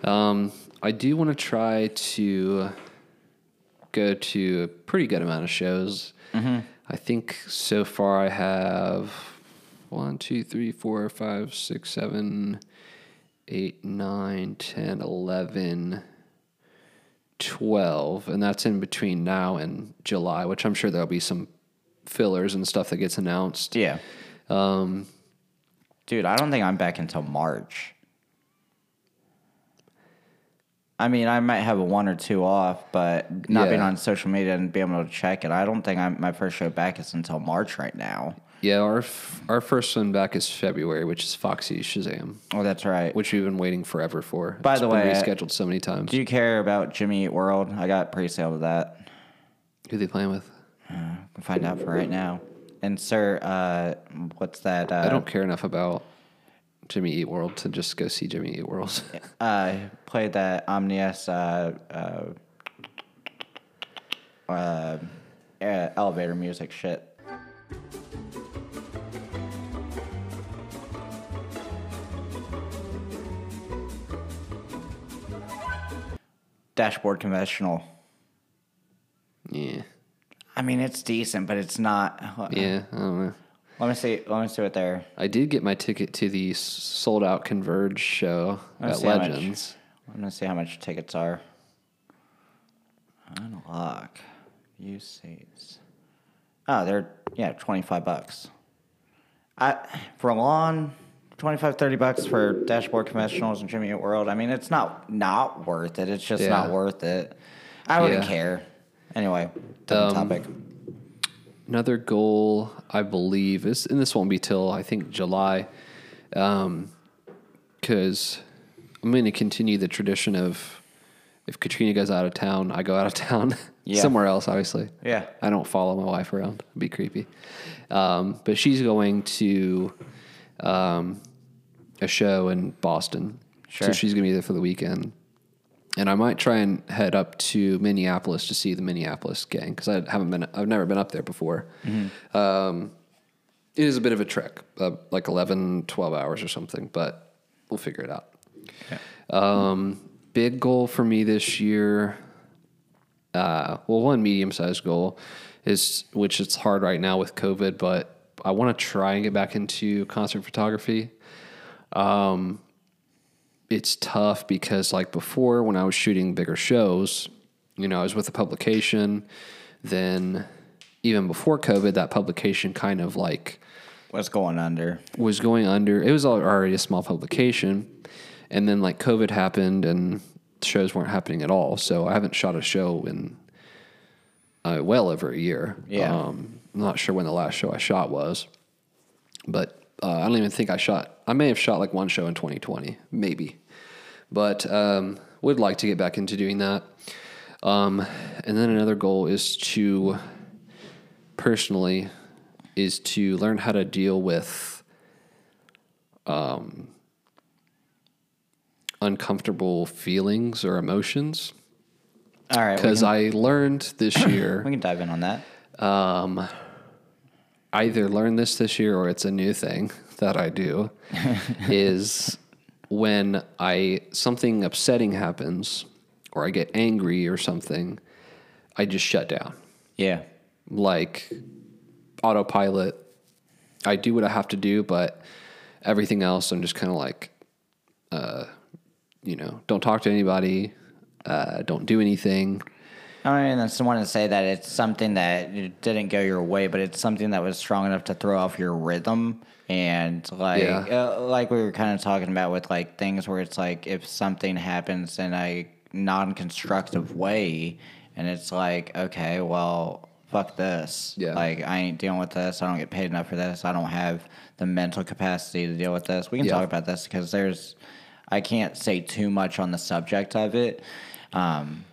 Um, I do want to try to go to a pretty good amount of shows. I think so far I have one, two, three, four, five, six, seven, eight, nine, ten, eleven, twelve, and that's in between now and July, which I'm sure there'll be some fillers and stuff that gets announced. Yeah. Um, Dude, I don't think I'm back until March. I mean, I might have a one or two off, but not being on social media and being able to check it, I don't think I'm, my first show back is until March right now. Yeah, our f- our first one back is February, which is Foxy Shazam, Oh, that's right. which we've been waiting forever for. By It's the been way, uh, rescheduled so many times. Do you care about Jimmy Eat World? I got pre-sale of that. Who they playing with? Can find out for right now. And sir, uh, what's that? Uh, I don't care enough about Jimmy Eat World to just go see Jimmy Eat World. uh, played that Omnius uh, uh, uh, uh, elevator music shit. Dashboard Confessional. yeah, I mean, it's decent, but it's not. yeah, I don't know. Let me see. Let me see what they're. I did get my ticket to the sold out Converge show at how much- Legends. I'm gonna see how much tickets are. Unlock. Use seats. Oh, they're yeah, twenty five bucks. I for a lawn, 25, 30 bucks for Dashboard Confessionals and Jimmy Eat World. I mean, it's not not worth it. It's just not worth it. I wouldn't Yeah. care. Anyway, Um, topic. Another goal, I believe, is, and this won't be till I think July, because I'm going to continue the tradition of if Katrina goes out of town, I go out of town Yeah. somewhere else. Obviously, Yeah. I don't follow my wife around; it'd be creepy. Um, but she's going to um, a show in Boston, Sure. so she's going to be there for the weekend. And I might try and head up to Minneapolis to see the Minneapolis gang because I haven't been, I've never been up there before. Um, it is a bit of a trek, uh, like 11, 12 hours or something, but we'll figure it out. Um, big goal for me this year, uh, well, one medium sized goal is, which it's hard right now with COVID, but I want to try and get back into concert photography it's tough because like before when I was shooting bigger shows, you know, I was with a publication, then even before COVID, that publication kind of like was going under? was going under. It was already a small publication, and then like COVID happened and shows weren't happening at all. So I haven't shot a show in uh, well over a year. Yeah. um, I'm not sure when the last show I shot was, but Uh, I don't even think I shot. I may have shot like one show in 2020, maybe, but um, would like to get back into doing that. Um, and then another goal is to personally is to learn how to deal with um, uncomfortable feelings or emotions All right, because I learned this year we can dive in on that. um, I either learned this this year or it's a new thing that I do is when I something upsetting happens or I get angry or something, I just shut down. Yeah. Like autopilot. I do what I have to do, but everything else I'm just kind of like uh you know, don't talk to anybody, uh don't do anything. I mean, I just want to say that it's something that didn't go your way, but it's something that was strong enough to throw off your rhythm. And like, Yeah. uh, like we were kind of talking about with like things where it's like if something happens in a non-constructive way, and it's like, okay, well, fuck this. Yeah. Like I ain't dealing with this. I don't get paid enough for this. I don't have the mental capacity to deal with this. We can Yeah. talk about this because there's, I can't say too much on the subject of it. Um,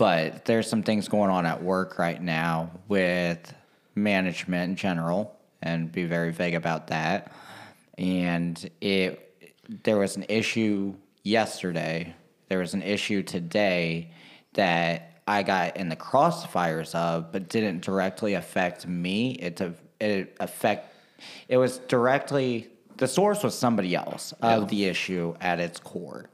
but there's some things going on at work right now with management in general and be very vague about that. And it there was an issue yesterday there was an issue today that i got in the crossfires of but didn't directly affect me. It it affect it was directly the source was somebody else of the issue at its core.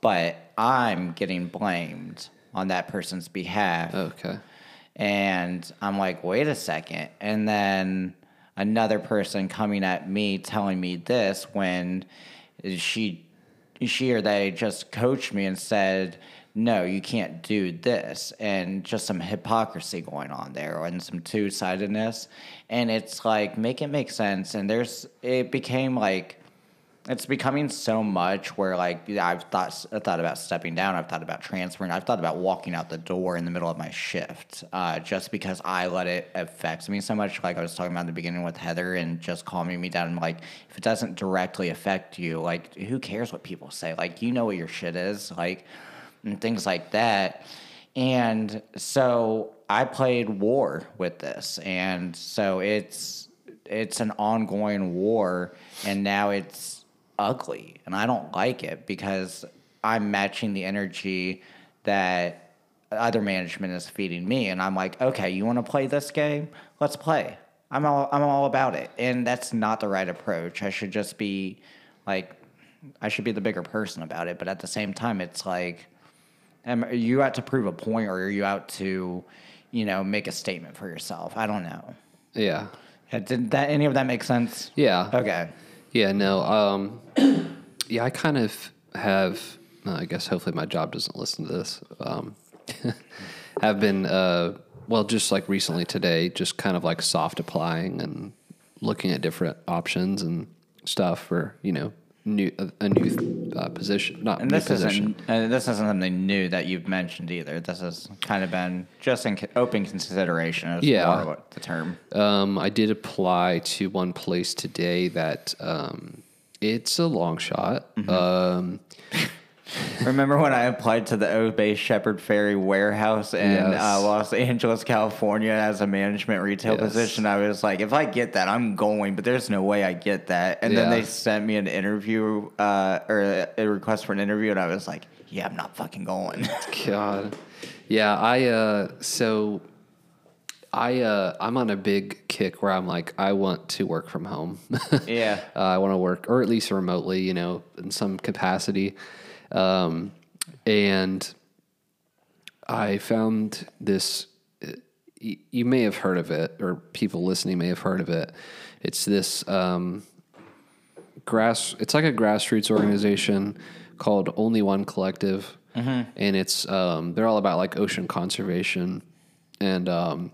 But i'm getting blamed on that person's behalf Okay. and I'm like, wait a second. And then another person coming at me telling me this when she she or they just coached me and said, no, you can't do this. And just some hypocrisy going on there and some two sidedness. And it's like, make it make sense. And there's, it became like, it's becoming so much where like I've thought I thought about stepping down. I've thought about transferring. I've thought about walking out the door in the middle of my shift, uh, just because I let it affect me so much. Like I was talking about in the beginning with Heather, and just calming me down. Like if it doesn't directly affect you, like who cares what people say? Like you know what your shit is, like and things like that. And so I played war with this, and so it's it's an ongoing war, and now it's ugly, and I don't like it because I'm matching the energy that other management is feeding me, and I'm like, okay, you want to play this game? Let's play. I'm all I'm all about it, and that's not the right approach. I should just be like, I should be the bigger person about it, but at the same time, it's like. Am, are you out to prove a point, or are you out to, you know, make a statement for yourself? I don't know. Yeah. Yeah, Did that any of that make sense? Yeah. Okay. Yeah, no. Um, yeah, I kind of have. Uh, I guess hopefully my job doesn't listen to this. Um, have been uh, well, just like recently today, just kind of like soft applying and looking at different options and stuff for you know new a, a new uh, position, not And new this position. isn't uh, this isn't something new that you've mentioned either. This has kind of been just in co- open consideration. Is Yeah. what the term. Um, I did apply to one place today that um, it's a long shot. Mm-hmm. Um, Remember when I applied to the Obey Shepard Fairey warehouse in Yes. uh, Los Angeles, California, as a management retail Yes. position? I was like, if I get that, I'm going. But there's no way I get that. And then they sent me an interview uh, or a, a request for an interview, and I was like, yeah, I'm not fucking going. God. Yeah, I uh so I uh I'm on a big kick where I'm like I want to work from home. yeah. uh, I want to work or at least remotely, you know, in some capacity. Um and I found this you may have heard of it or people listening may have heard of it. It's this um grass it's like a grassroots organization called only one collective and it's um, they're all about like ocean conservation and um,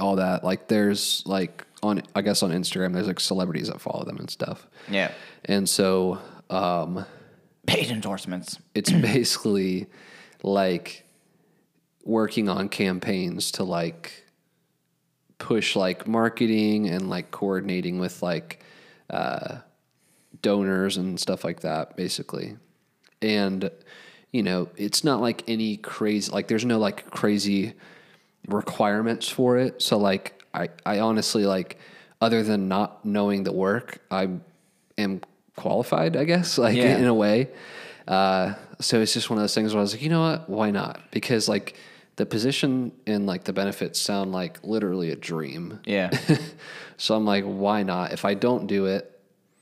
all that like there's like on i guess on instagram there's like celebrities that follow them and stuff Yeah. and so um, Paid endorsements. it's basically like working on campaigns to like push like marketing and like coordinating with like uh, donors and stuff like that, basically. And you know, it's not like any crazy like there's no like crazy requirements for it. So like I I honestly like other than not knowing the work, I am qualified, I guess, like Yeah. in a way. Uh, so it's just one of those things where I was like, you know what, why not? Because like the position and like the benefits sound like literally a dream. Yeah. so I'm like, why not? If I don't do it,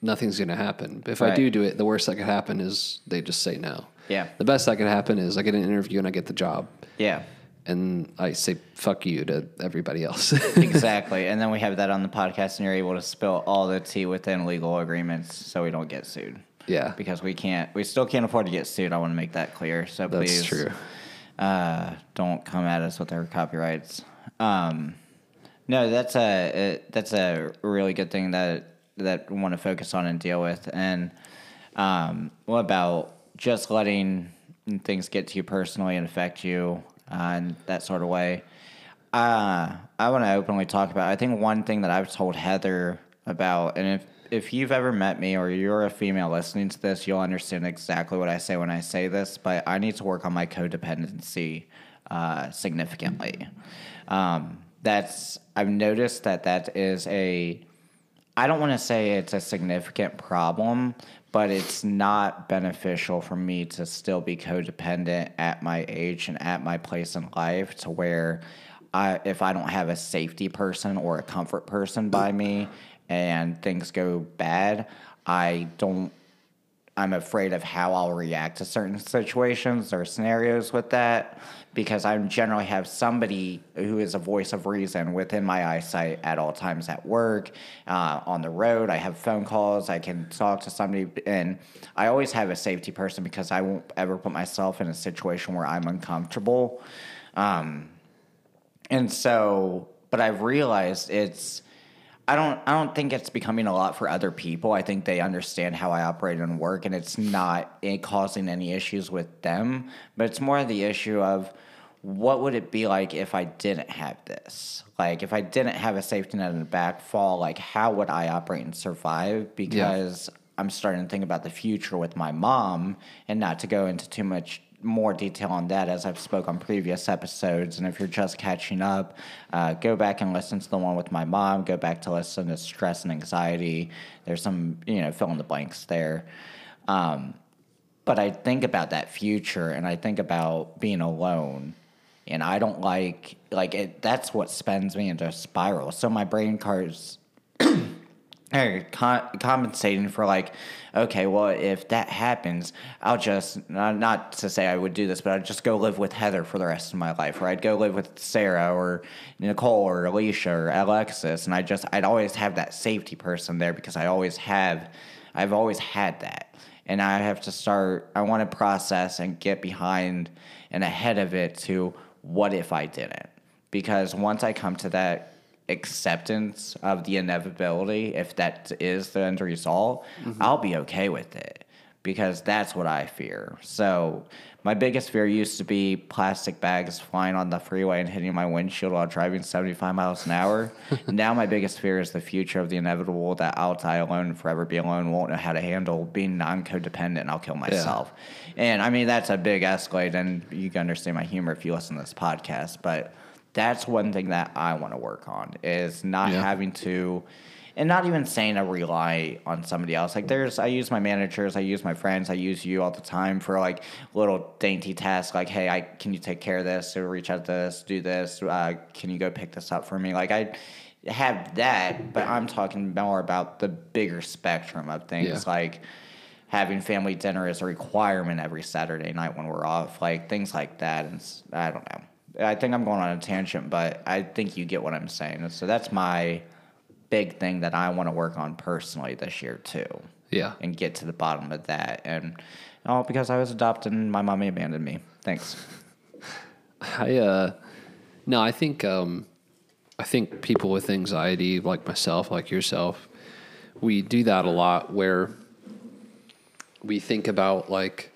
nothing's going to happen. But if I do do it, the worst that could happen is they just say no. Yeah. The best that could happen is I get an interview and I get the job. Yeah. And I say fuck you to everybody else. exactly. And then we have that on the podcast, and you're able to spill all the tea within legal agreements so we don't get sued. yeah. Because we can't, we still can't afford to get sued. I want to make that clear. So That's please, true. Uh, don't come at us with our copyrights. Um, no, that's a uh, that's a really good thing that that we want to focus on and deal with. And um, what about just letting things get to you personally and affect you uh, in that sort of way? Uh, I want to openly talk about. I think one thing that I've told Heather about, and if if you've ever met me or you're a female listening to this, you'll understand exactly what I say when I say this. But I need to work on my codependency uh, significantly. Um, that's I've noticed that that is a I don't want to say it's a significant problem, but it's not beneficial for me to still be codependent at my age and at my place in life to where I, if I don't have a safety person or a comfort person by me and things go bad, I don't I'm afraid of how I'll react to certain situations or scenarios with that because I generally have somebody who is a voice of reason within my eyesight at all times at work, uh, on the road. I have phone calls. I can talk to somebody, and I always have a safety person because I won't ever put myself in a situation where I'm uncomfortable. Um, and so, but I've realized it's. I don't. I don't think it's becoming a lot for other people. I think they understand how I operate and work, and it's not causing any issues with them. But it's more the issue of what would it be like if I didn't have this? Like if I didn't have a safety net in the back fall, like how would I operate and survive? Because I'm starting to think about the future with my mom, and not to go into too much more detail on that as I've spoke on previous episodes. And if you're just catching up, uh, go back and listen to the one with my mom. Go back to listen to stress and anxiety. There's some, you know, fill in the blanks there. Um, but I think about that future, and I think about being alone. And I don't like like it. That's what spends me into a spiral. So my brain cards are con- compensating for like, okay, well, if that happens, I'll just not, not to say I would do this, but I'd just go live with Heather for the rest of my life, or I'd go live with Sarah or Nicole or Alicia or Alexis, and I just I'd always have that safety person there because I always have, I've always had that, and I have to start. I want to process and get behind and ahead of it to what if I didn't, because once I come to that acceptance of the inevitability, if that is the end result, mm-hmm. I'll be okay with it because that's what I fear. So, my biggest fear used to be plastic bags flying on the freeway and hitting my windshield while driving 75 miles an hour. now, my biggest fear is the future of the inevitable that I'll die alone and forever be alone, won't know how to handle being non codependent, and I'll kill myself. And I mean, that's a big escalate, and you can understand my humor if you listen to this podcast, but that's one thing that I want to work on is not Yeah. having to and not even saying I rely on somebody else. Like there's I use my managers, I use my friends, I use you all the time for like little dainty tasks like, hey, I can you take care of this or reach out to this, do this, uh, can you go pick this up for me? Like I have that, but I'm talking more about the bigger spectrum of things Yeah. like having family dinner is a requirement every Saturday night when we're off, like things like that. And I don't know. I think I'm going on a tangent, but I think you get what I'm saying. So that's my big thing that I want to work on personally this year too, Yeah. and get to the bottom of that. And all because I was adopted and my mommy abandoned me. Thanks. I uh no, I think um I think people with anxiety like myself, like yourself, we do that a lot where we think about like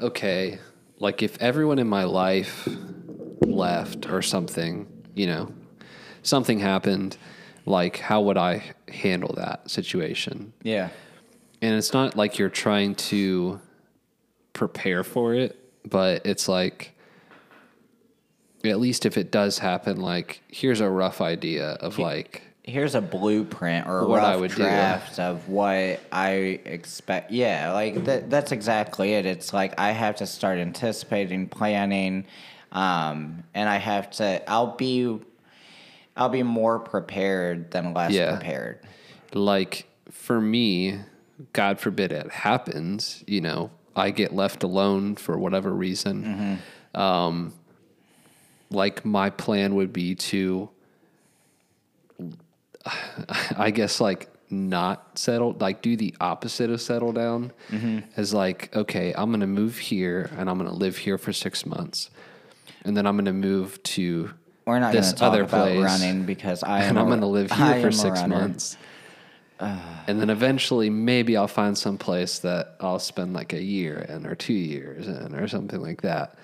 okay, like if everyone in my life left or something, you know, something happened, like how would I handle that situation? Yeah. And it's not like you're trying to prepare for it, but it's like at least if it does happen, like here's a rough idea of like here's a blueprint or a What I rough would do. draft of what I expect. Yeah, like that. That's exactly it. It's like I have to start anticipating, planning, um, and I have to. I'll be, I'll be more prepared than less Yeah. prepared. like for me, God forbid it happens, you know, I get left alone for whatever reason. Um, like my plan would be to, I guess, like not settle, like do the opposite of settle down. As like, okay, I'm going to move here and I'm going to live here for six months, and then I'm going to move to We're not this other place, running because I am. and I'm going to live here am for six runner. months. and then eventually, maybe I'll find some place that I'll spend like a year in or two years in or something like that.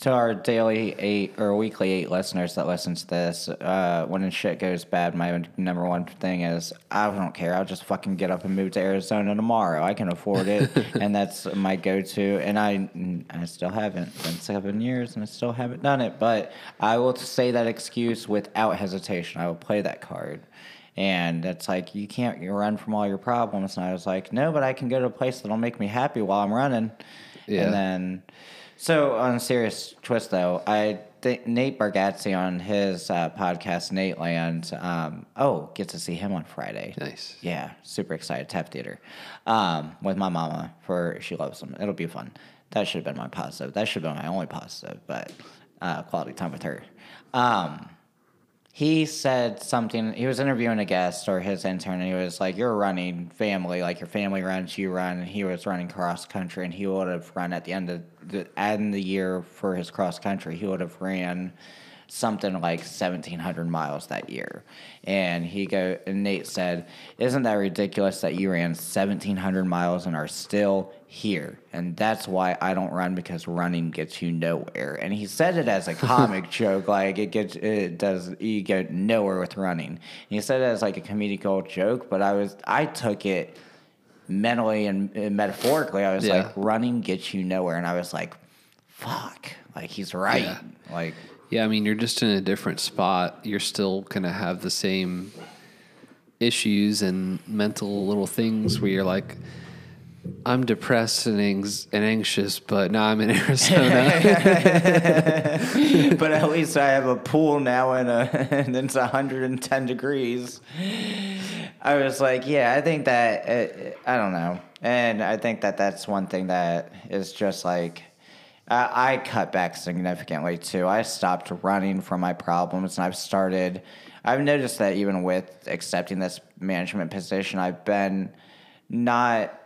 To our daily eight or weekly eight listeners that listen to this, uh, when shit goes bad, my number one thing is I don't care. I'll just fucking get up and move to Arizona tomorrow. I can afford it, and that's my go-to. And I, I still haven't. It's been seven years, and I still haven't done it. But I will say that excuse without hesitation. I will play that card. And it's like you can't run from all your problems. And I was like, no, but I can go to a place that'll make me happy while I'm running. Yeah. And then, so on a serious twist though, I think Nate Bargatze on his uh, podcast, Nateland. Um, oh, get to see him on Friday. Nice. Yeah, super excited. Taft Theater um, with my mama for she loves him. It'll be fun. That should have been my positive. That should have been my only positive, but uh, quality time with her. Um, he said something. He was interviewing a guest or his intern, and he was like, "You're running family. Like your family runs, you run." And he was running cross country, and he would have run at the end of the end of the year for his cross country. He would have ran something like 1700 miles that year and he go and nate said isn't that ridiculous that you ran 1700 miles and are still here. And that's why i don't run because running gets you nowhere. And he said it as a comic joke like it gets it does you get nowhere with running. And he said it as like a comedical joke but i was i took it mentally and, and metaphorically. I was Yeah. like running gets you nowhere. And i was like fuck. Like he's right. Yeah. like Yeah, I mean, you're just in a different spot. You're still to have the same issues and mental little things where you're like, I'm depressed and, anx- and anxious, but now I'm in Arizona. but at least I have a pool now and, a, and it's 110 degrees. I was like, yeah, I think that, uh, I don't know. And I think that that's one thing that is just like, I cut back significantly too. I stopped running from my problems and I've started, I've noticed that even with accepting this management position, I've been not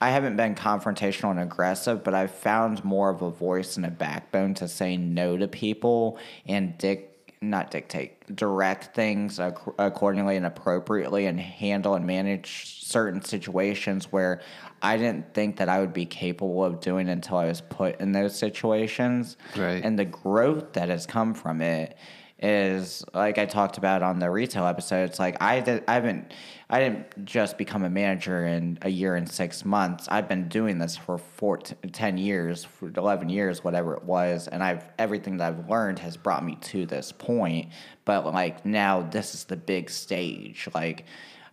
I haven't been confrontational and aggressive, but I've found more of a voice and a backbone to say no to people and dic not dictate, direct things ac- accordingly and appropriately and handle and manage certain situations where I didn't think that I would be capable of doing until I was put in those situations. Right. And the growth that has come from it is like I talked about on the retail episode. It's like I did, I haven't I didn't just become a manager in a year and six months. I've been doing this for four, 10 years, for 11 years, whatever it was. And I've, everything that I've learned has brought me to this point. But like now this is the big stage. Like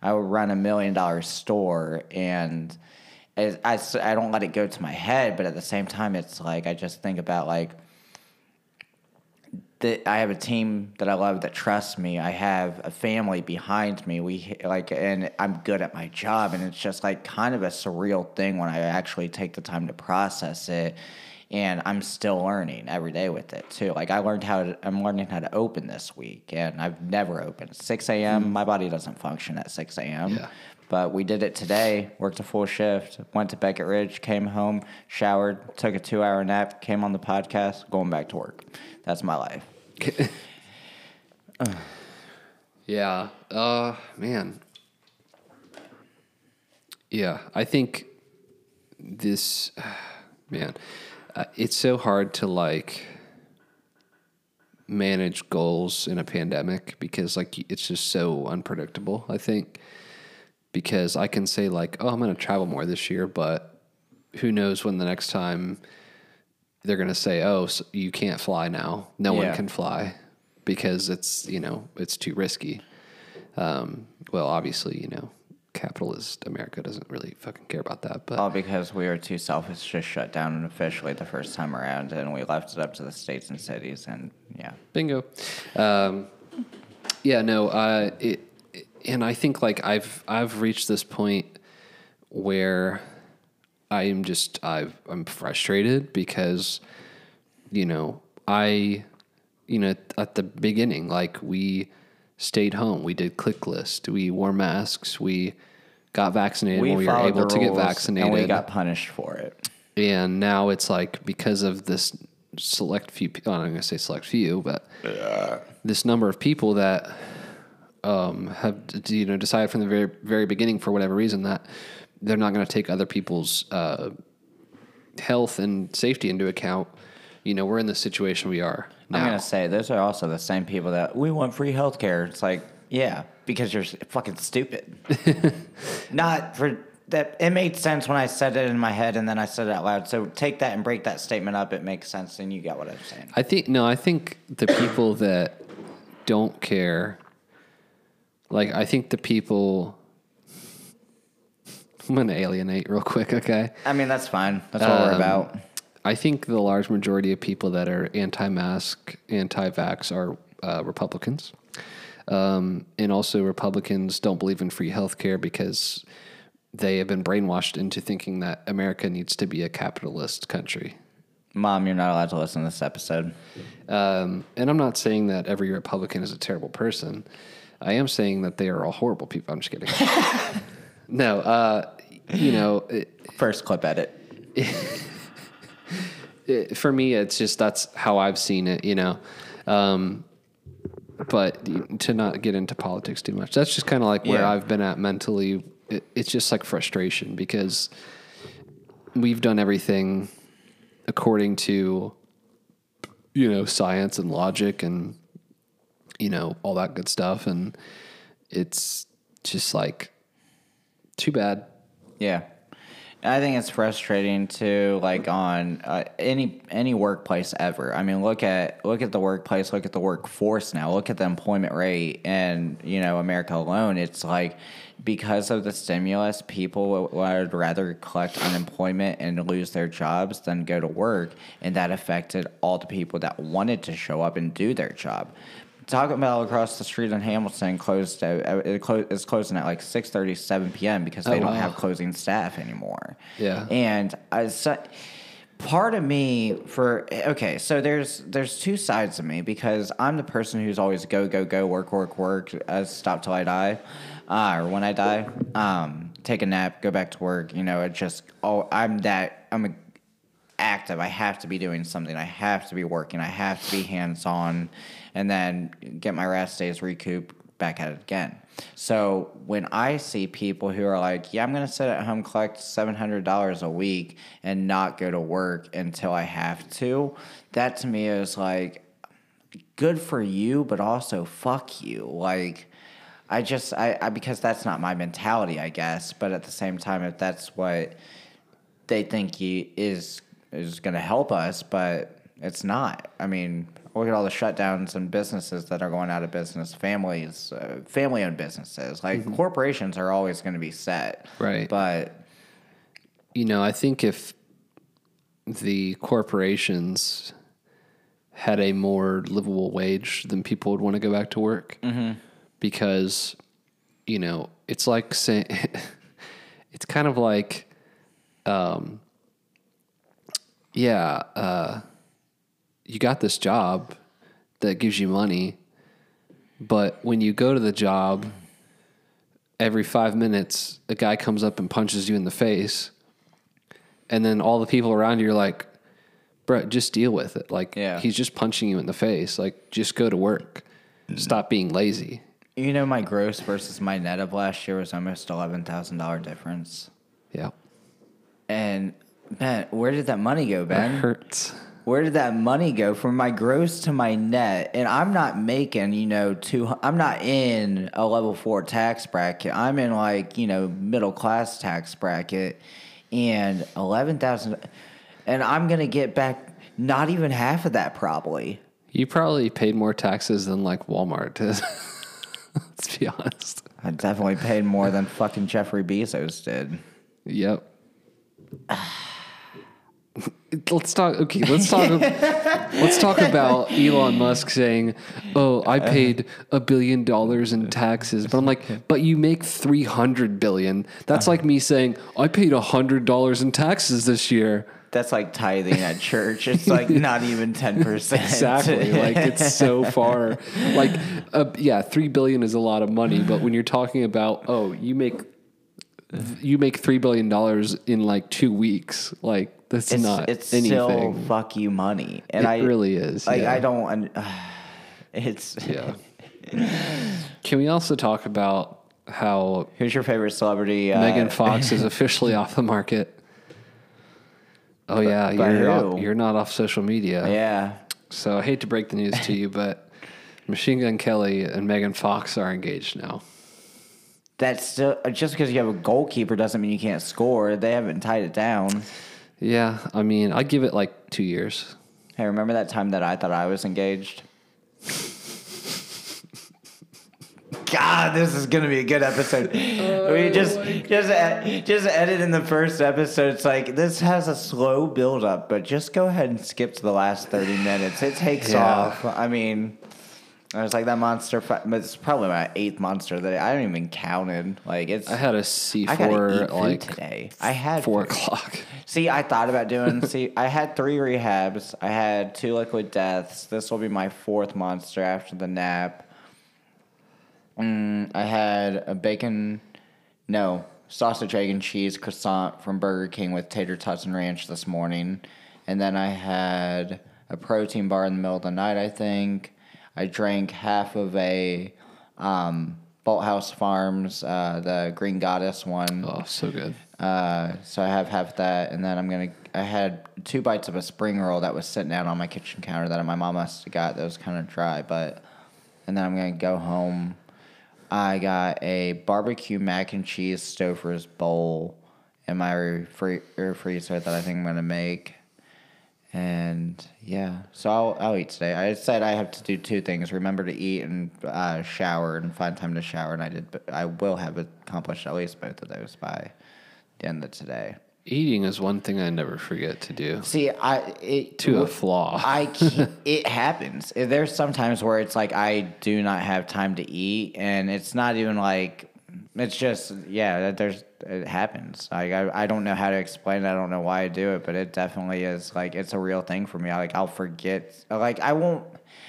I would run a million dollar store and I, I don't let it go to my head, but at the same time, it's like I just think about like that I have a team that I love that trusts me. I have a family behind me. We like, and I'm good at my job. And it's just like kind of a surreal thing when I actually take the time to process it. And I'm still learning every day with it too. Like I learned how to, I'm learning how to open this week, and I've never opened 6 a.m. Hmm. My body doesn't function at 6 a.m. Yeah. But we did it today. Worked a full shift. Went to Beckett Ridge. Came home. Showered. Took a two-hour nap. Came on the podcast. Going back to work. That's my life. Yeah. Uh man. Yeah, I think this man, uh, it's so hard to like manage goals in a pandemic because like it's just so unpredictable. I think because I can say like, oh, I'm going to travel more this year, but who knows when the next time they're going to say, oh, so you can't fly now. No Yeah. one can fly because it's you know it's too risky. Um, well, obviously, you know, capitalist America doesn't really fucking care about that, but All because we were too selfish to shut down officially the first time around, and we left it up to the states and cities, and yeah. Bingo. Um, yeah, no, uh, it, and I think like I've I've reached this point where I am just I've, I'm frustrated because you know I you know at the beginning like we stayed home, we did click list, we wore masks, we got vaccinated when we were able to get vaccinated, and we got punished for it. and now it's like because of this select few oh, I'm going to say select few but this number of people that um, have you know decided from the very very beginning for whatever reason that they're not going to take other people's uh, health and safety into account you know we're in the situation we are now I'm gonna say those are also the same people that we want free health care. It's like, yeah, because you're fucking stupid. Not for that. It made sense when I said it in my head, and then I said it out loud. So take that and break that statement up. It makes sense, and you get what I'm saying. I think no, I think the people that don't care, like I think the people. I'm gonna alienate real quick, okay? I mean, that's fine. That's what we're Um, about. I think the large majority of people that are anti-mask, anti-vax are uh, Republicans, um, and also Republicans don't believe in free health care because they have been brainwashed into thinking that America needs to be a capitalist country. Mom, you're not allowed to listen to this episode. Um, and I'm not saying that every Republican is a terrible person. I am saying that they are all horrible people. I'm just kidding. no, uh, you know, it, First clip edit. it, for me, it's just that's how I've seen it, you know. Um, but to not get into politics too much, that's just kind of like where Yeah. I've been at mentally. It, it's just like frustration because we've done everything according to, you know, science and logic and, you know, all that good stuff. And it's just like, too bad. Yeah. I think it's frustrating too, like on uh, any any workplace ever. I mean, look at look at the workplace, look at the workforce now, look at the employment rate, and you know, America alone. It's like because of the stimulus, people would rather collect unemployment and lose their jobs than go to work, and that affected all the people that wanted to show up and do their job. Taco Bell across the street in Hamilton closed. Uh, it clo- is closing at like 6:30, 7 p.m. because they Oh, don't wow. have closing staff anymore. Yeah. and I so, part of me for okay, so there's there's two sides of me because I'm the person who's always go go go work work work uh, stop till I die, uh, or when I die, um, take a nap, go back to work. You know, it just oh I'm that I'm a active. I have to be doing something. I have to be working. I have to be hands on, and then get my rest days, recoup, back at it again. So when I see people who are like, "Yeah, I'm going to sit at home, collect seven hundred dollars a week, and not go to work until I have to," that to me is like, good for you, but also fuck you. Like. I just I, I because that's not my mentality, I guess. But at the same time, if that's what they think is is going to help us, but it's not. I mean, look at all the shutdowns and businesses that are going out of business, families, uh, family-owned businesses. Like corporations are always going to be set, Right. But you know, I think if the corporations had a more livable wage, then people would want to go back to work. Mm-hmm. Because, you know, it's like saying, it's kind of like, um, yeah, uh, you got this job that gives you money, but when you go to the job, every five minutes, a guy comes up and punches you in the face, and then all the people around you are like, "Bro, just deal with it. Like, Yeah. he's just punching you in the face. Like, just go to work. Stop being lazy." you know, my gross versus my net of last year was almost eleven thousand dollar difference. Yeah, And Ben, where did that money go, that Ben? hurts. Where did that money go from my gross to my net? And I'm not making, you know, two. I'm not in a level four tax bracket. I'm in like you know middle class tax bracket, and eleven thousand, and I'm gonna get back not even half of that probably. You probably paid more taxes than like Walmart did. Let's be honest. I definitely paid more than fucking Jeffrey Bezos did. Yep. let's talk. Okay, let's talk. let's talk about Elon Musk saying, "Oh, I uh-huh. paid a billion dollars in uh, taxes," but uh-huh. I'm like, "But you make three hundred billion. That's like uh-huh. me saying I paid a hundred dollars in taxes this year." That's like tithing at church. It's like not even ten percent. Exactly. like it's so far. Like, uh, yeah, three billion is a lot of money, but when you're talking about, oh, you make you make three billion dollars in like two weeks, like that's it's, not it's anything. still fuck you money, and It I really is, Like yeah. I don't. un- It's yeah. Can we also talk about how Who's your favorite celebrity? Uh, Megan Fox is officially off the market? Oh yeah, you're off, you're not off social media. Yeah, So I hate to break the news to you, but Machine Gun Kelly and Megan Fox are engaged now. that's still just because you have a goalkeeper doesn't mean you can't score. They haven't tied it down. Yeah, I mean, I'd give it like two years. Hey, remember that time that I thought I was engaged? God, this is gonna be a good episode. we just oh just e- just edit in the first episode. It's like this has a slow build up, but just go ahead and skip to the last thirty minutes. It takes Yeah. off. I mean, I was like that monster. but It's probably my eighth monster that I don't even counted. Like it's. I had a I gotta C4 like today. I had four food. o'clock. See, I thought about doing. see, I had three rehabs. I had two liquid deaths. This will be my fourth monster after the nap. Mm, I had a bacon, no sausage, egg, and cheese croissant from Burger King with tater tots and ranch this morning, and then I had a protein bar in the middle of the night. I think I drank half of a um, Bolthouse Farms, uh, the Green Goddess one. Oh, so good. Uh, so I have half that, and then I'm gonna. I had two bites of a spring roll that was sitting out on my kitchen counter that my mom must have got. That was kind of dry, but. And then I'm gonna go home. I got a barbecue mac and cheese Stouffer's bowl in my refri- freezer that I think I'm gonna make. And yeah, so I'll, I'll eat today. I said I have to do two things: remember to eat and uh, shower, and find time to shower. And I did. But I will have accomplished at least both of those by the end of today. Eating is one thing I never forget to do. See, I it To a flaw. I it happens. There's sometimes where it's like I do not have time to eat, and it's not even like it's just yeah. There's it happens. Like I, I don't know how to explain it. I don't know why I do it, but it definitely is like it's a real thing for me. Like I'll forget. Like I won't.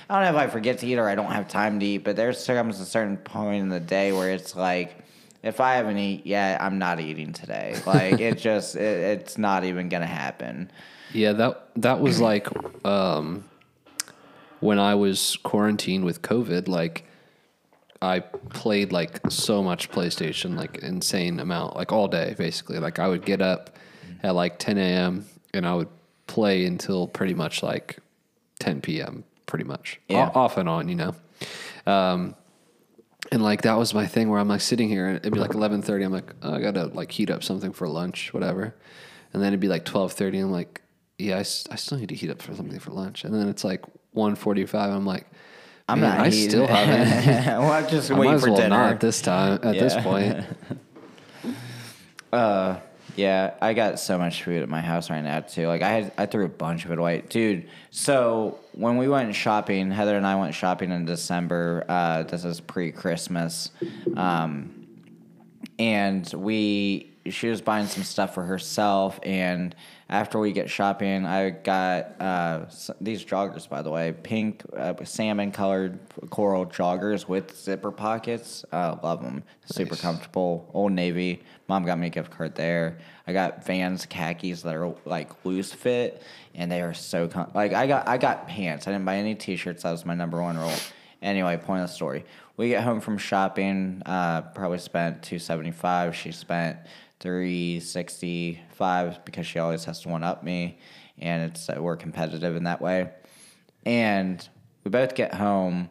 I don't know if I forget to eat or I don't have time to eat, but there's comes a certain point in the day where it's like. If I haven't eaten yet, I'm not eating today. Like it just, it, it's not even gonna happen. Yeah, that that was like um, when I was quarantined with COVID. Like, I played like so much PlayStation, like insane amount, like all day, basically. Like, I would get up at like 10 a.m. and I would play until pretty much like 10 p.m. Pretty much, Yeah. O- off and on, you know. Um, and like that was my thing where I'm like sitting here and it'd be like 11:30. I'm like, oh, I gotta like heat up something for lunch, whatever. And then it'd be like 12:30. I'm like, yeah, I, s- I still need to heat up for something for lunch. And then it's like 1:45. I'm like, I'm man, not I eating. still haven't. well, I'm just I waiting might as for well dinner. not at this time. At this point. uh, Yeah, I got so much food at my house right now too. Like I had, I threw a bunch of it away, dude. So when we went shopping, Heather and I went shopping in December. Uh, this is pre-Christmas, um, and we she was buying some stuff for herself. And after we get shopping, I got uh, these joggers, by the way, pink uh, salmon colored coral joggers with zipper pockets. Uh, love them, super Nice. comfortable. Old Navy. Mom got me a gift card there. I got Vans khakis that are like loose fit, and they are so com- like I got I got pants. I didn't buy any t-shirts. That was my number one rule. Anyway, point of the story. We get home from shopping. Uh, probably spent two seventy five. She spent 365 because she always has to one up me, and it's uh, we're competitive in that way. And we both get home,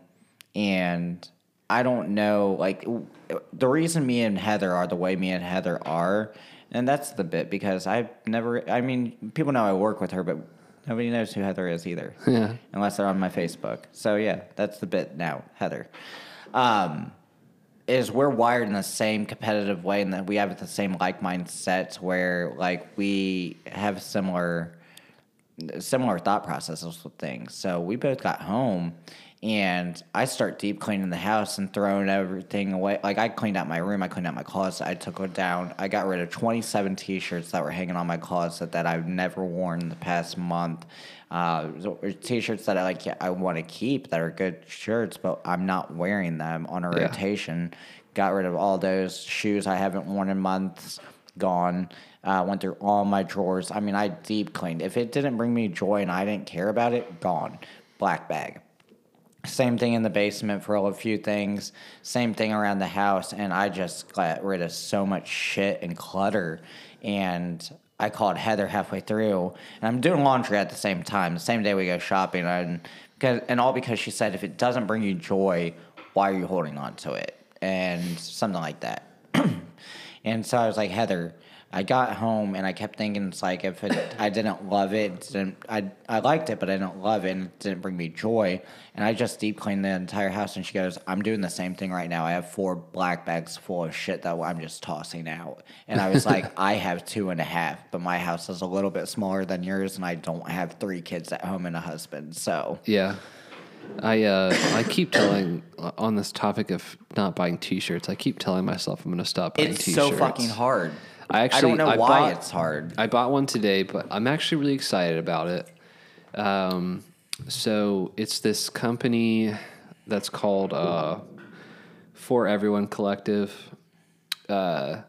and I don't know like w- the reason me and Heather are the way me and Heather are, and that's the bit because I've never. I mean, people know I work with her, but nobody knows who Heather is either. Yeah. unless they're on my Facebook. So yeah, that's the bit now, Heather. Um, is we're wired in the same competitive way and that we have the same like mindsets where like we have similar similar thought processes with things. So we both got home and I start deep cleaning the house and throwing everything away. Like I cleaned out my room, I cleaned out my closet, I took it down. I got rid of 27 t-shirts that were hanging on my closet that I've never worn in the past month. Uh, t-shirts that I like I want to keep that are good shirts, but I'm not wearing them on a Yeah. rotation. Got rid of all those shoes I haven't worn in months. Gone. Uh, went through all my drawers. I mean, I deep cleaned. If it didn't bring me joy and I didn't care about it, gone. Black bag. Same thing in the basement for a few things. Same thing around the house. And I just got rid of so much shit and clutter. And I called Heather halfway through. And I'm doing laundry at the same time. The same day we go shopping. And, because, and all because she said, if it doesn't bring you joy, why are you holding on to it? And something like that. And so I was like, Heather, I got home and I kept thinking it's like if it, I didn't love it, it didn't, I I liked it, but I didn't love it and it didn't bring me joy. And I just deep cleaned the entire house. And she goes, I'm doing the same thing right now. I have four black bags full of shit that I'm just tossing out. And I was like, I have two and a half, but my house is a little bit smaller than yours, and I don't have three kids at home and a husband. So Yeah. I uh, I keep telling on this topic of not buying T-shirts. I keep telling myself I'm going to stop buying it's T-shirts. so fucking hard. I actually I don't know I why bought- it's hard. I bought one today, but I'm actually really excited about it. Um, so it's this company that's called uh, For Everyone Collective. Uh,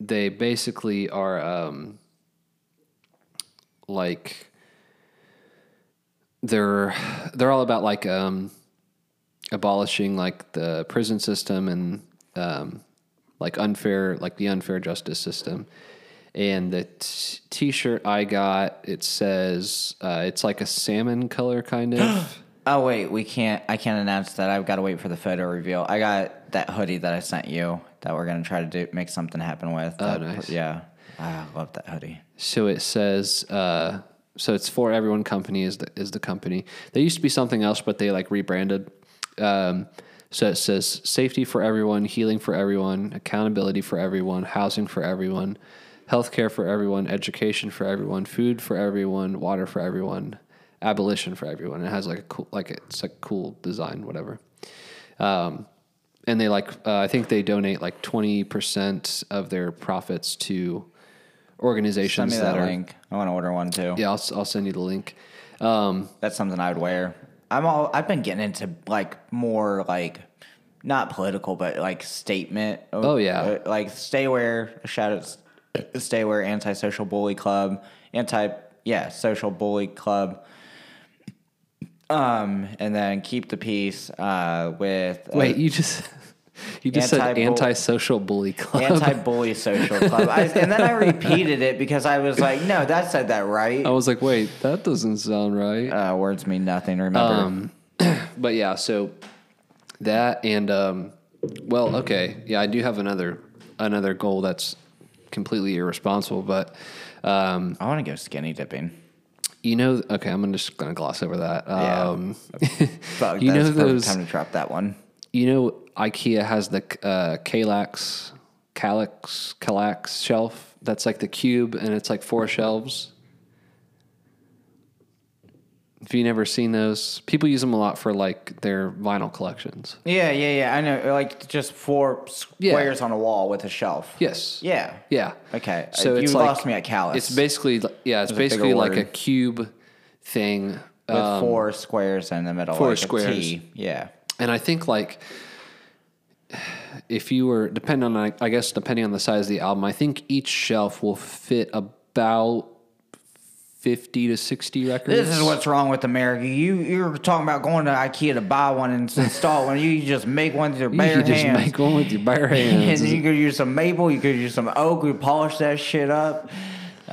they basically are um, like they're they're all about like um, abolishing like the prison system and um, like unfair like the unfair justice system and the t- t-shirt i got it says uh, it's like a salmon color kind of Oh wait, we can't. I can't announce that. I've got to wait for the photo reveal. I got that hoodie that I sent you that we're gonna try to do make something happen with. Oh, That- nice. Yeah, I love that hoodie. so it says uh, so it's for everyone company is the is the company they used to be something else but they like rebranded um, so it says safety for everyone healing for everyone accountability for everyone housing for everyone healthcare for everyone education for everyone food for everyone water for everyone abolition for everyone it has like a cool like it's a cool design whatever um, and they like uh, i think they donate like 20% of their profits to organizations Send me that that are link. I want to order one too. yeah, I'll, I'll send you the link. Um, That's something I would wear. I'm all. I've been getting into like more like not political, but like statement. Oh, yeah. Uh, like stay aware. Shout out, stay aware. Anti-social bully club. Anti yeah, social bully club. Um, and then keep the peace. Uh, with uh, wait, you just you just said Anti-bull- anti-social bully club. anti-bully social club. I, and then I repeated it because I was like, no, that said that right. I was like, wait, that doesn't sound right. Uh, words mean nothing. Remember. Um, but yeah, so that and um, well, okay, yeah, I do have another another goal that's completely irresponsible, but um, I want to go skinny dipping. you know, okay, I'm just gonna gloss over that. Yeah. Um, Fuck, You know those- time to drop that one. You know, IKEA has the uh, Kallax, Kallax, Kallax shelf. That's like the cube, and it's like four shelves. Have you never seen those? People use them a lot for like their vinyl collections. Yeah, yeah, yeah. I know. Like just four Yeah. squares on a wall with a shelf. Yes. Yeah. Yeah. Okay. So you like, lost me at Kallax. It's basically yeah, it's There's a basically like a cube thing. with Um, four squares in the middle. four like squares. Yeah. And I think like if you were depending on I- guess depending on the size of the album, I think each shelf will fit about fifty to sixty records. This is what's wrong with America. You you're talking about going to IKEA to buy one and install one. You just make one with your you bare could just hands. make one with your bare and hands. you could use some maple. You could use some oak. You polish that shit up.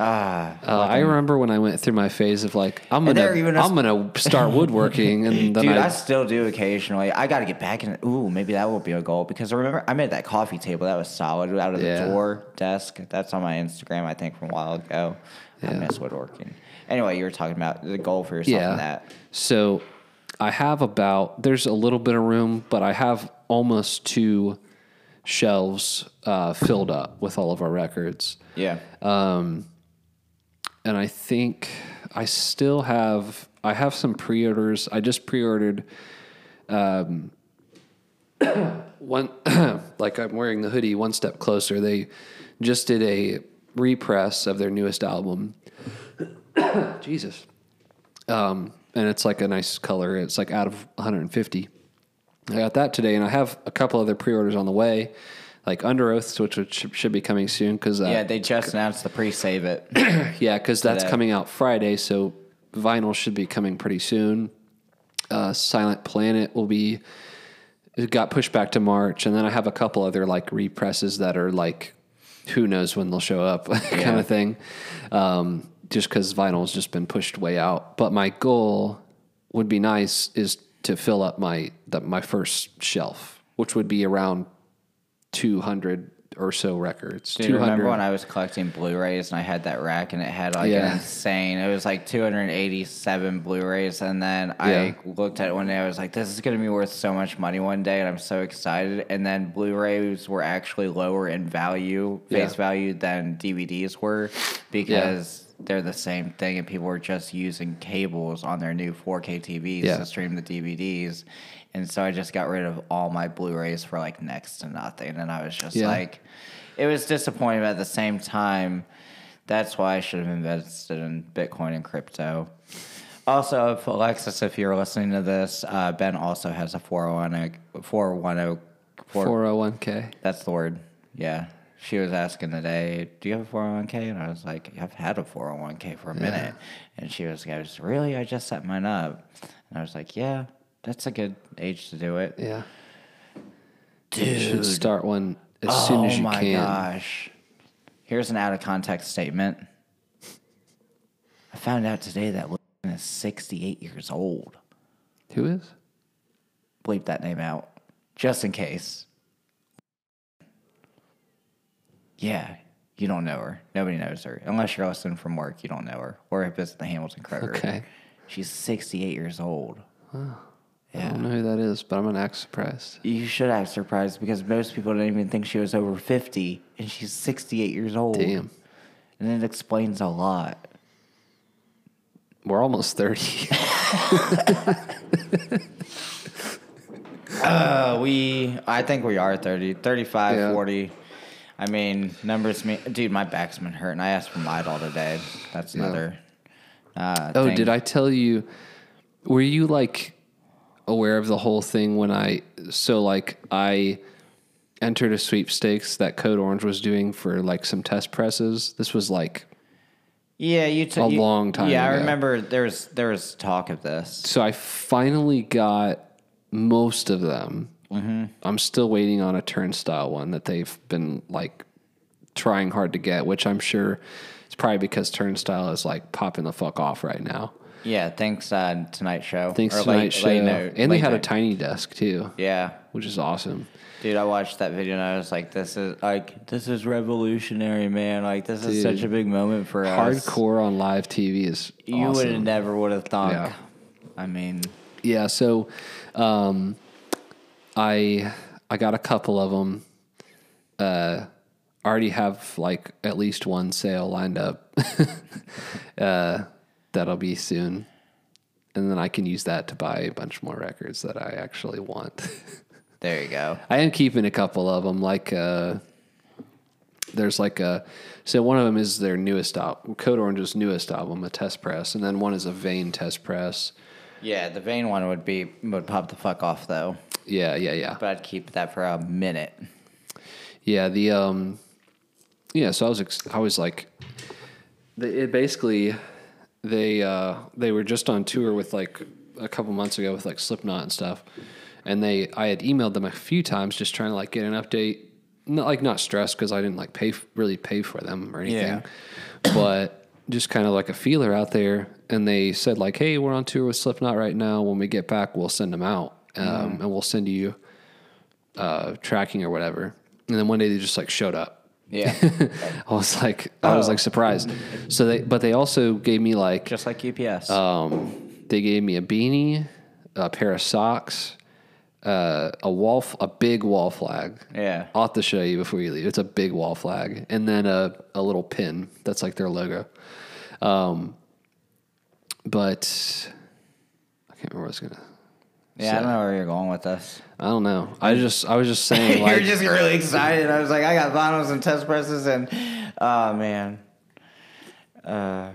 Ah, Uh, I remember when I went through my phase of like I'm gonna even a- I'm gonna start woodworking and then Dude, I, I, still do occasionally. I got to get back in. Ooh, maybe that will be a goal because I remember I made that coffee table. That was solid out of the Yeah. door desk. That's on my Instagram, I think, from a while ago. I miss woodworking. Anyway, you were talking about the goal for yourself yeah. in that. So I have about there's a little bit of room, but I have almost two shelves uh, filled up with all of our records. Yeah. And I think I still have I have some pre-orders. I just pre-ordered um one like I'm wearing the hoodie one step closer. They just did a repress of their newest album. Jesus. Um and it's like a nice color. It's like out of 150. I got that today and I have a couple other pre-orders on the way. Like Underoath's, which would- should be coming soon because uh, yeah, they just announced the pre-save it. yeah, because that's Today. coming out Friday, so vinyl should be coming pretty soon. Uh, Silent Planet will be. It got pushed back to March, and then I have a couple other like represses that are like, who knows when they'll show up, kind Yeah. of thing. Um, just because vinyl has just been pushed way out. But my goal would be nice is to fill up my the, my first shelf, which would be around two hundred or so records. Do you remember when I was collecting Blu-rays and I had that rack and it had like Yeah. an insane? It was like 287 Blu-rays, and then I looked at it one day. I was like, "This is going to be worth so much money one day," and I'm so excited. And then Blu-rays were actually lower in value, face Yeah. value, than DVDs were because. They're the same thing, and people were just using cables on their new 4K TVs Yeah. to stream the DVDs. And so I just got rid of all my Blu-rays for like next to nothing, and I was just Yeah. like, it was disappointing, but at the same time, that's why I should have invested in Bitcoin and crypto. Also, if Alexis, if you're listening to this, uh, Ben also has a 401 410 4 four hundred one k? That's the word. Yeah. She was asking today, "Do you have a 401k?" And I was like, "I've had a 401k for a minute." And she was, "Goes, really? I just set mine up." And I was like, "Yeah, that's a good age to do it." Yeah. Dude, You should start one as soon as oh you can. oh my gosh. Here's an out of context statement. I found out today that Lynn is 68 years old. Who is? Bleep that name out, just in case. Yeah, you don't know her. Nobody knows her. Unless you're listening from work, you don't know her. Or if it's the Hamilton Kroger. Okay. She's 68 years old. I don't know who that is, but I'm gonna act surprised. You should act surprised because most people didn't even think she was over 50, and she's 68 years old. Damn. And it explains a lot. We're almost 30. Uh, we, I think we are 30, 35, Yeah. 40. I mean, numbers mean, dude, my back's been hurting. And I asked for my Midol today. That's Yeah. another. Uh, oh, thing. did I tell you? Were you like aware of the whole thing when I, so like I entered a sweepstakes that Code Orange was doing for like some test presses? This was like, Yeah, you took A long time Yeah, I remember there was there was talk of this. so I finally got most of them. Mm-hmm. I'm still waiting on a turnstile one that they've been like trying hard to get, which I'm sure it's probably because turnstile is like popping the fuck off right now. Yeah, thanks uh, Tonight Show. Thanks Or to Night late- Show. late note- and they had a tiny desk too, Yeah, which is awesome. dude, I watched that video and I was like, "This is like this is revolutionary, man! Like this is such a big moment for us." Hardcore on live TV is You would have never would have thought. Yeah. I mean, Yeah, so um, I I got a couple of them. Uh, already have like at least one sale lined up. uh, that'll be soon, and then I can use that to buy a bunch more records that I actually want. there you go. I am keeping a couple of them. Like, uh, there's like a so one of them is their newest album, Code Orange's newest album, a test press, and then one is a Vein test press. Yeah, the vein one would be would pop the fuck off though, Yeah, yeah, yeah. but I'd keep that for a minute. Yeah, the um, yeah. So I was ex- I was like, the, it basically they uh, they were just on tour with like a couple months ago with like Slipknot and stuff, and they I had emailed them a few times just trying to like get an update, not like not stressed because I didn't like pay really pay for them or anything, but just kind of like a feeler out there, and they said like, hey, we're on tour with Slipknot right now. When we get back, we'll send them out, um, and we'll send you uh, tracking or whatever. And then one day they just like showed up. Yeah. I was like, I was like surprised. So they, but they also gave me like, Just like UPS. um, they gave me a beanie, a pair of socks, uh, a wall, f- a big wall flag. yeah. I'll have to show you before you leave. It's a big wall flag, and then a a little pin that's like their logo. Um, but I can't remember what I was gonna. Yeah, I don't know where you're going with this. I don't know. I just I was just saying like, You're just really excited. I was like, I got vinyls and test presses, and oh man, uh,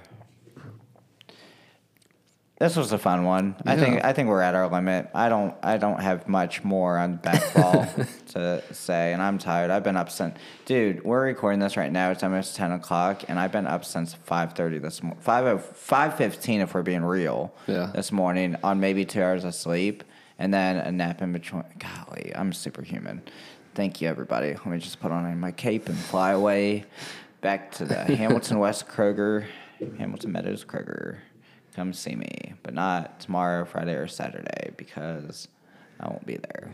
this was a fun one. I think I think we're at our limit. I don't I don't have much more on basketball to say, and I'm tired. I've been up since, dude. We're recording this right now. It's almost ten o'clock, and I've been up since five thirty this morning. Five five fifteen, if we're being real. Yeah. This morning on maybe two hours of sleep, and then a nap in between. Golly, I'm superhuman. Thank you, everybody. Let me just put on my cape and fly away back to the Hamilton West Kroger, Hamilton Meadows Kroger. Come see me, but not tomorrow, Friday, or Saturday because I won't be there.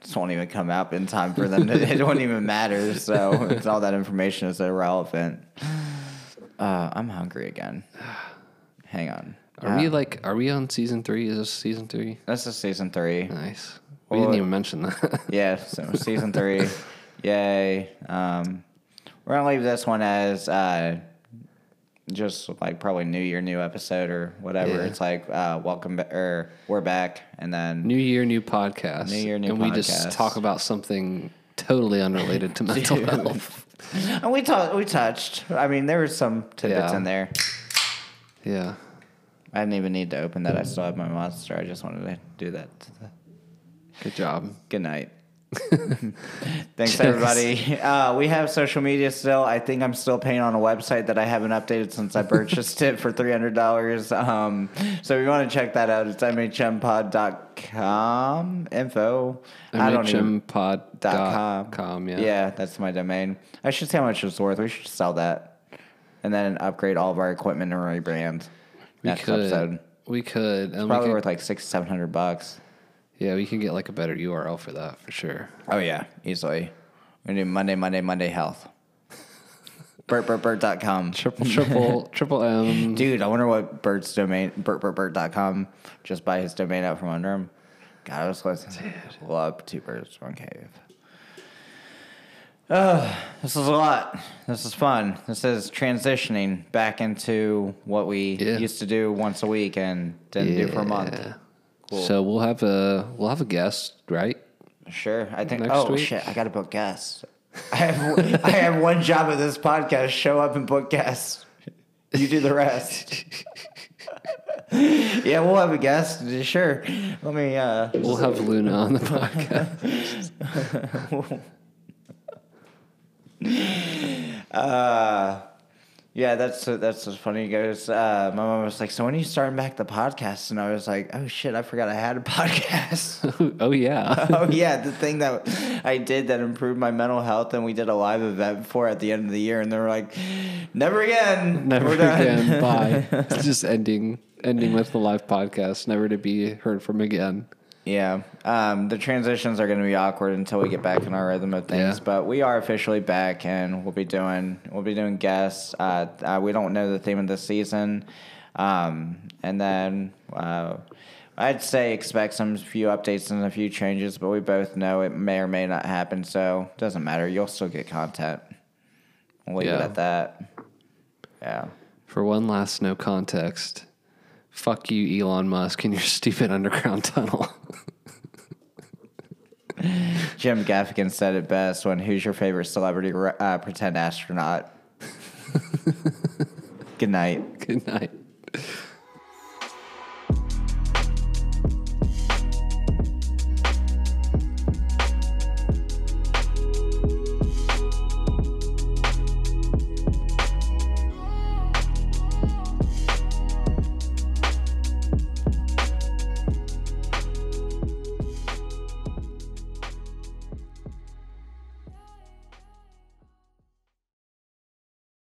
This won't even come out in time for them. To, it won't even matter. So it's all that information is irrelevant. Uh, I'm hungry again. Hang on. Are we like are we on season three? Is this season three? This is season three. Nice. We didn't even mention that. Yeah, so season three. Yay. Um, we're gonna leave this one as uh, just like probably New Year, new episode or whatever. Yeah. It's like uh, welcome back or we're back, and then new year, new podcast. New year, new Podcast and we just talk about something totally unrelated to mental health. and we talked. We touched. I mean, there was some tidbits Yeah. in there. Yeah. I didn't even need to open that. I still have my monster. I just wanted to do that. Good job. Good night. Thanks, everybody. Uh, we have social media still. I think I'm still paying on a website that I haven't updated since I purchased it for $300. Um, so if you want to check that out, it's mhmpod.com info. I don't even. MHMpod Dot com. com. Yeah. Yeah, that's my domain. I should see how much it's worth. We should sell that and then upgrade all of our equipment and rebrand. We Next could. episode. We could. And Probably could- worth like six, seven hundred bucks. Yeah, we can get like a better URL for that for sure. Oh yeah, easily. We do Monday, Monday, Monday health. BertBertBert.com. Triple triple triple M. Dude, I wonder what Bert's domain, BertBertBert.com, just buy his domain out from under him. God, I was listening. Love Two Bears, One Cave. Uh, this is a lot. This is fun. This is transitioning back into what we Yeah. used to do once a week and didn't do for a month. Cool. So we'll have a we'll have a guest, right? Sure. I think. Next oh week? shit! I got to book guests. I have I have one job at this podcast: show up and book guests. You do the rest. yeah, we'll have a guest. Sure. Let me. uh We'll have Luna on the podcast. uh yeah, that's that's what's funny. He goes, uh, my mom was like, "So when are you starting back the podcast?" And I was like, "Oh shit, I forgot I had a podcast." oh yeah. oh yeah, the thing that I did that improved my mental health, and we did a live event for at the end of the year, and they were like, "Never again, Never again. Bye. It's just ending ending with the live podcast, never to be heard from again. Yeah, um, the transitions are going to be awkward until we get back in our rhythm of things. Yeah. But we are officially back, and we'll be doing we'll be doing guests. Uh, uh, we don't know the theme of the season, um, and then uh, I'd say expect some few updates and a few changes. But we both know it may or may not happen, so it doesn't matter. You'll still get content. We'll leave it Yeah. at that. Yeah. For one last no context, fuck you, Elon Musk, and your stupid underground tunnel. Jim Gaffigan said it best when "Who's your favorite celebrity uh, pretend astronaut?" Good night. Good night.